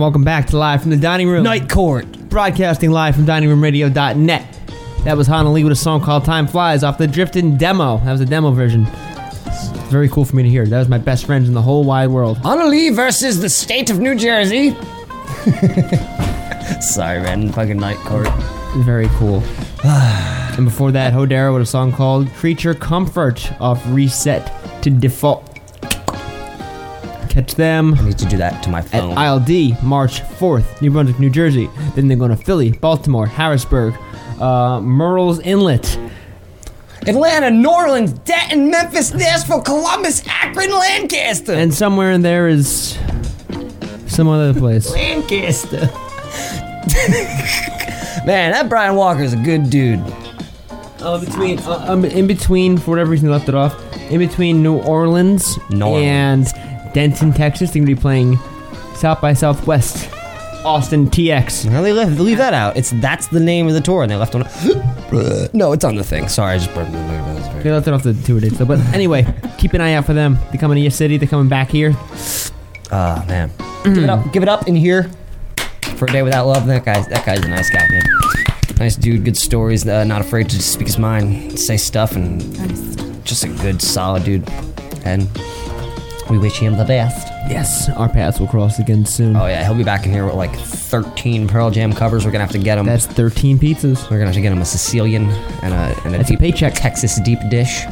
And welcome back to Live from the Dining Room. Night Court. Broadcasting live from diningroomradio.net. That was Lee with a song called Time Flies off the Drifting demo. That was a demo version. It's very cool for me to hear. That was my best friends in the whole wide world. Lee versus the state of New Jersey. Sorry, man. Fucking Night Court. Very cool. and before that, Hodera with a song called Creature Comfort off Reset to Default. Catch them I need to do that to my at phone. ILD March 4th, New Brunswick, New Jersey. Then they're going to Philly, Baltimore, Harrisburg, uh, Murrells Inlet. Atlanta, New Orleans, Denton, Memphis, Nashville, Columbus, Akron, Lancaster. And somewhere in there is some other place. Lancaster. Man, that Brian Walker is a good dude. Uh, between, uh, um, in between, for whatever reason, they left it off. In between New Orleans, New Orleans. and Denton, Texas, they're gonna be playing South by Southwest, Austin TX. Now they left, leave that out. It's that's the name of the tour, and they left on. no, it's on the thing. Sorry, I just burned the name out. They left it off the tour dates though. But anyway, keep an eye out for them. They're coming to your city. They're coming back here. Ah, man. give it up. Give it up in here for a day without love. That guy's that guy's a nice guy, man. Nice dude. Good stories. Uh, not afraid to speak his mind, say stuff, and just a good, solid dude. And we wish him the best. Yes, our paths will cross again soon. Oh yeah, he'll be back in here with like 13 Pearl Jam covers. We're gonna have to get him. That's 13 pizzas. We're gonna have to get him a Sicilian and a and a, That's a deep, paycheck. Texas deep dish.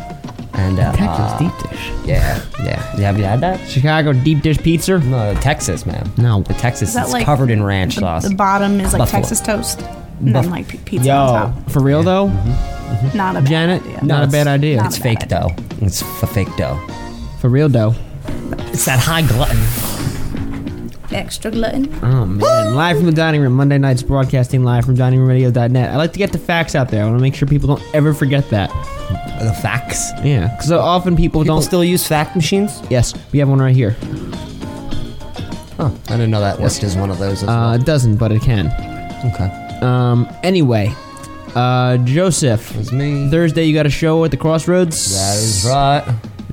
And uh, Texas uh, deep dish. Yeah, yeah. Have you had that? Chicago deep dish pizza. No, Texas, man. No. The Texas Is that is like covered in ranch the, sauce. The bottom is like Buffalo. Texas toast, and Buff- then like p- pizza on Yo, top. for real though, Not a bad Janet, idea. not a it's- bad idea. not it's a fake bad dough. It's f- fake dough. for real though. It's that high glutton. Extra glutton. Oh man, live from the dining room, Monday nights broadcasting live from diningroomradio.net. I like to get the facts out there. I want to make sure people don't ever forget that. The facts. Yeah, because often people, People don't. still use fact machines? yes, we have one right here. Oh, I didn't know that worked as one of those. As Uh, it doesn't, but it can. well. Okay. Um. Anyway, uh, Joseph. It's me. Thursday, you got a show at the Crossroads. That is right.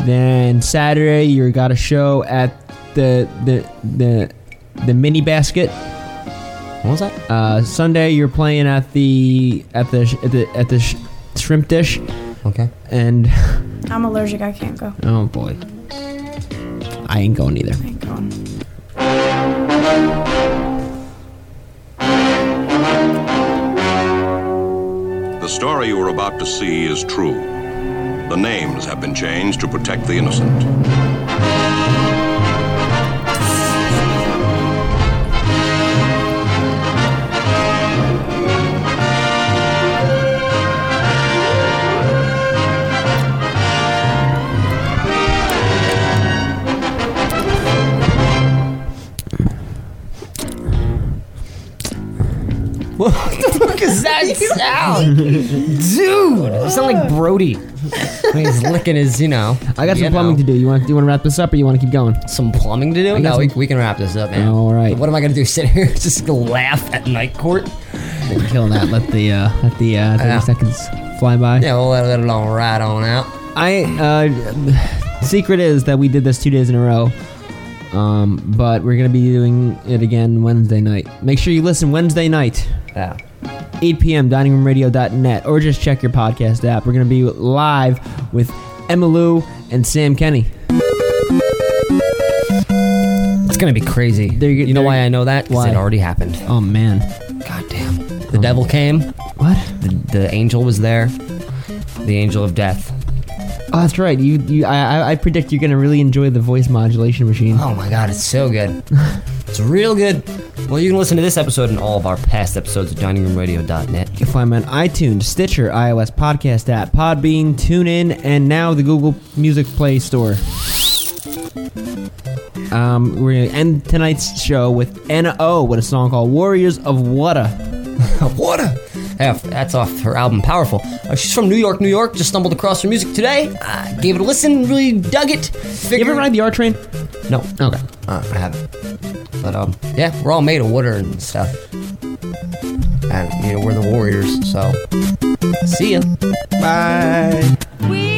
Then Saturday, you got a show at the the the the mini basket. What was that? Uh, Sunday, you're playing at the at the at the at the sh- shrimp dish, Okay. and I'm allergic. I can't go. oh boy, I ain't going either. I ain't going. The story you are about to see is true. The names have been changed to protect the innocent. What fuck is that sound? Dude, you sound like Brody. When he's licking his, you know. I got you some plumbing know, to do. You want you want to wrap this up, or you want to keep going? Some plumbing to do? No, we, some- we can wrap this up, man. All right. What am I gonna do? Sit here just laugh at night court? Kill that. Let the uh, let the uh, 30 seconds fly by. Yeah, we'll let it all right on out. I uh, secret is that we did this two days in a row. Um, but we're gonna be doing it again Wednesday night. Make sure you listen Wednesday night, Yeah. 8 p.m. diningroomradio.net, or just check your podcast app. We're gonna be live with Emma Lou and Sam Kenny. It's gonna be crazy. They're- you know they're- why I know that? Why? it already happened. Oh man, God damn. The oh. devil came. what? The, the angel was there. The angel of death. Oh, that's right. You, you, I, I- I predict you're gonna really enjoy the voice modulation machine. Oh my god, it's so good. it's real good. Well, you can listen to this episode and all of our past episodes at diningroomradio.net. You can find me on iTunes, Stitcher, iOS podcast app, Podbean, TuneIn, and now the Google Music Play Store. Um, we're gonna end tonight's show with Anna O with a song called "Warriors of Wada." Water. Yeah, that's off her album Powerful. Uh, she's from New York, New York. Just stumbled across her music today. Uh, gave it a listen. Really dug it. You Figured, ever ride the R train? No, Okay. uh, I haven't. But um, yeah, we're all made of water and stuff. And you know we're the warriors. So see ya. Bye. We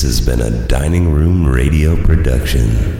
This has been a Dining Room Radio production.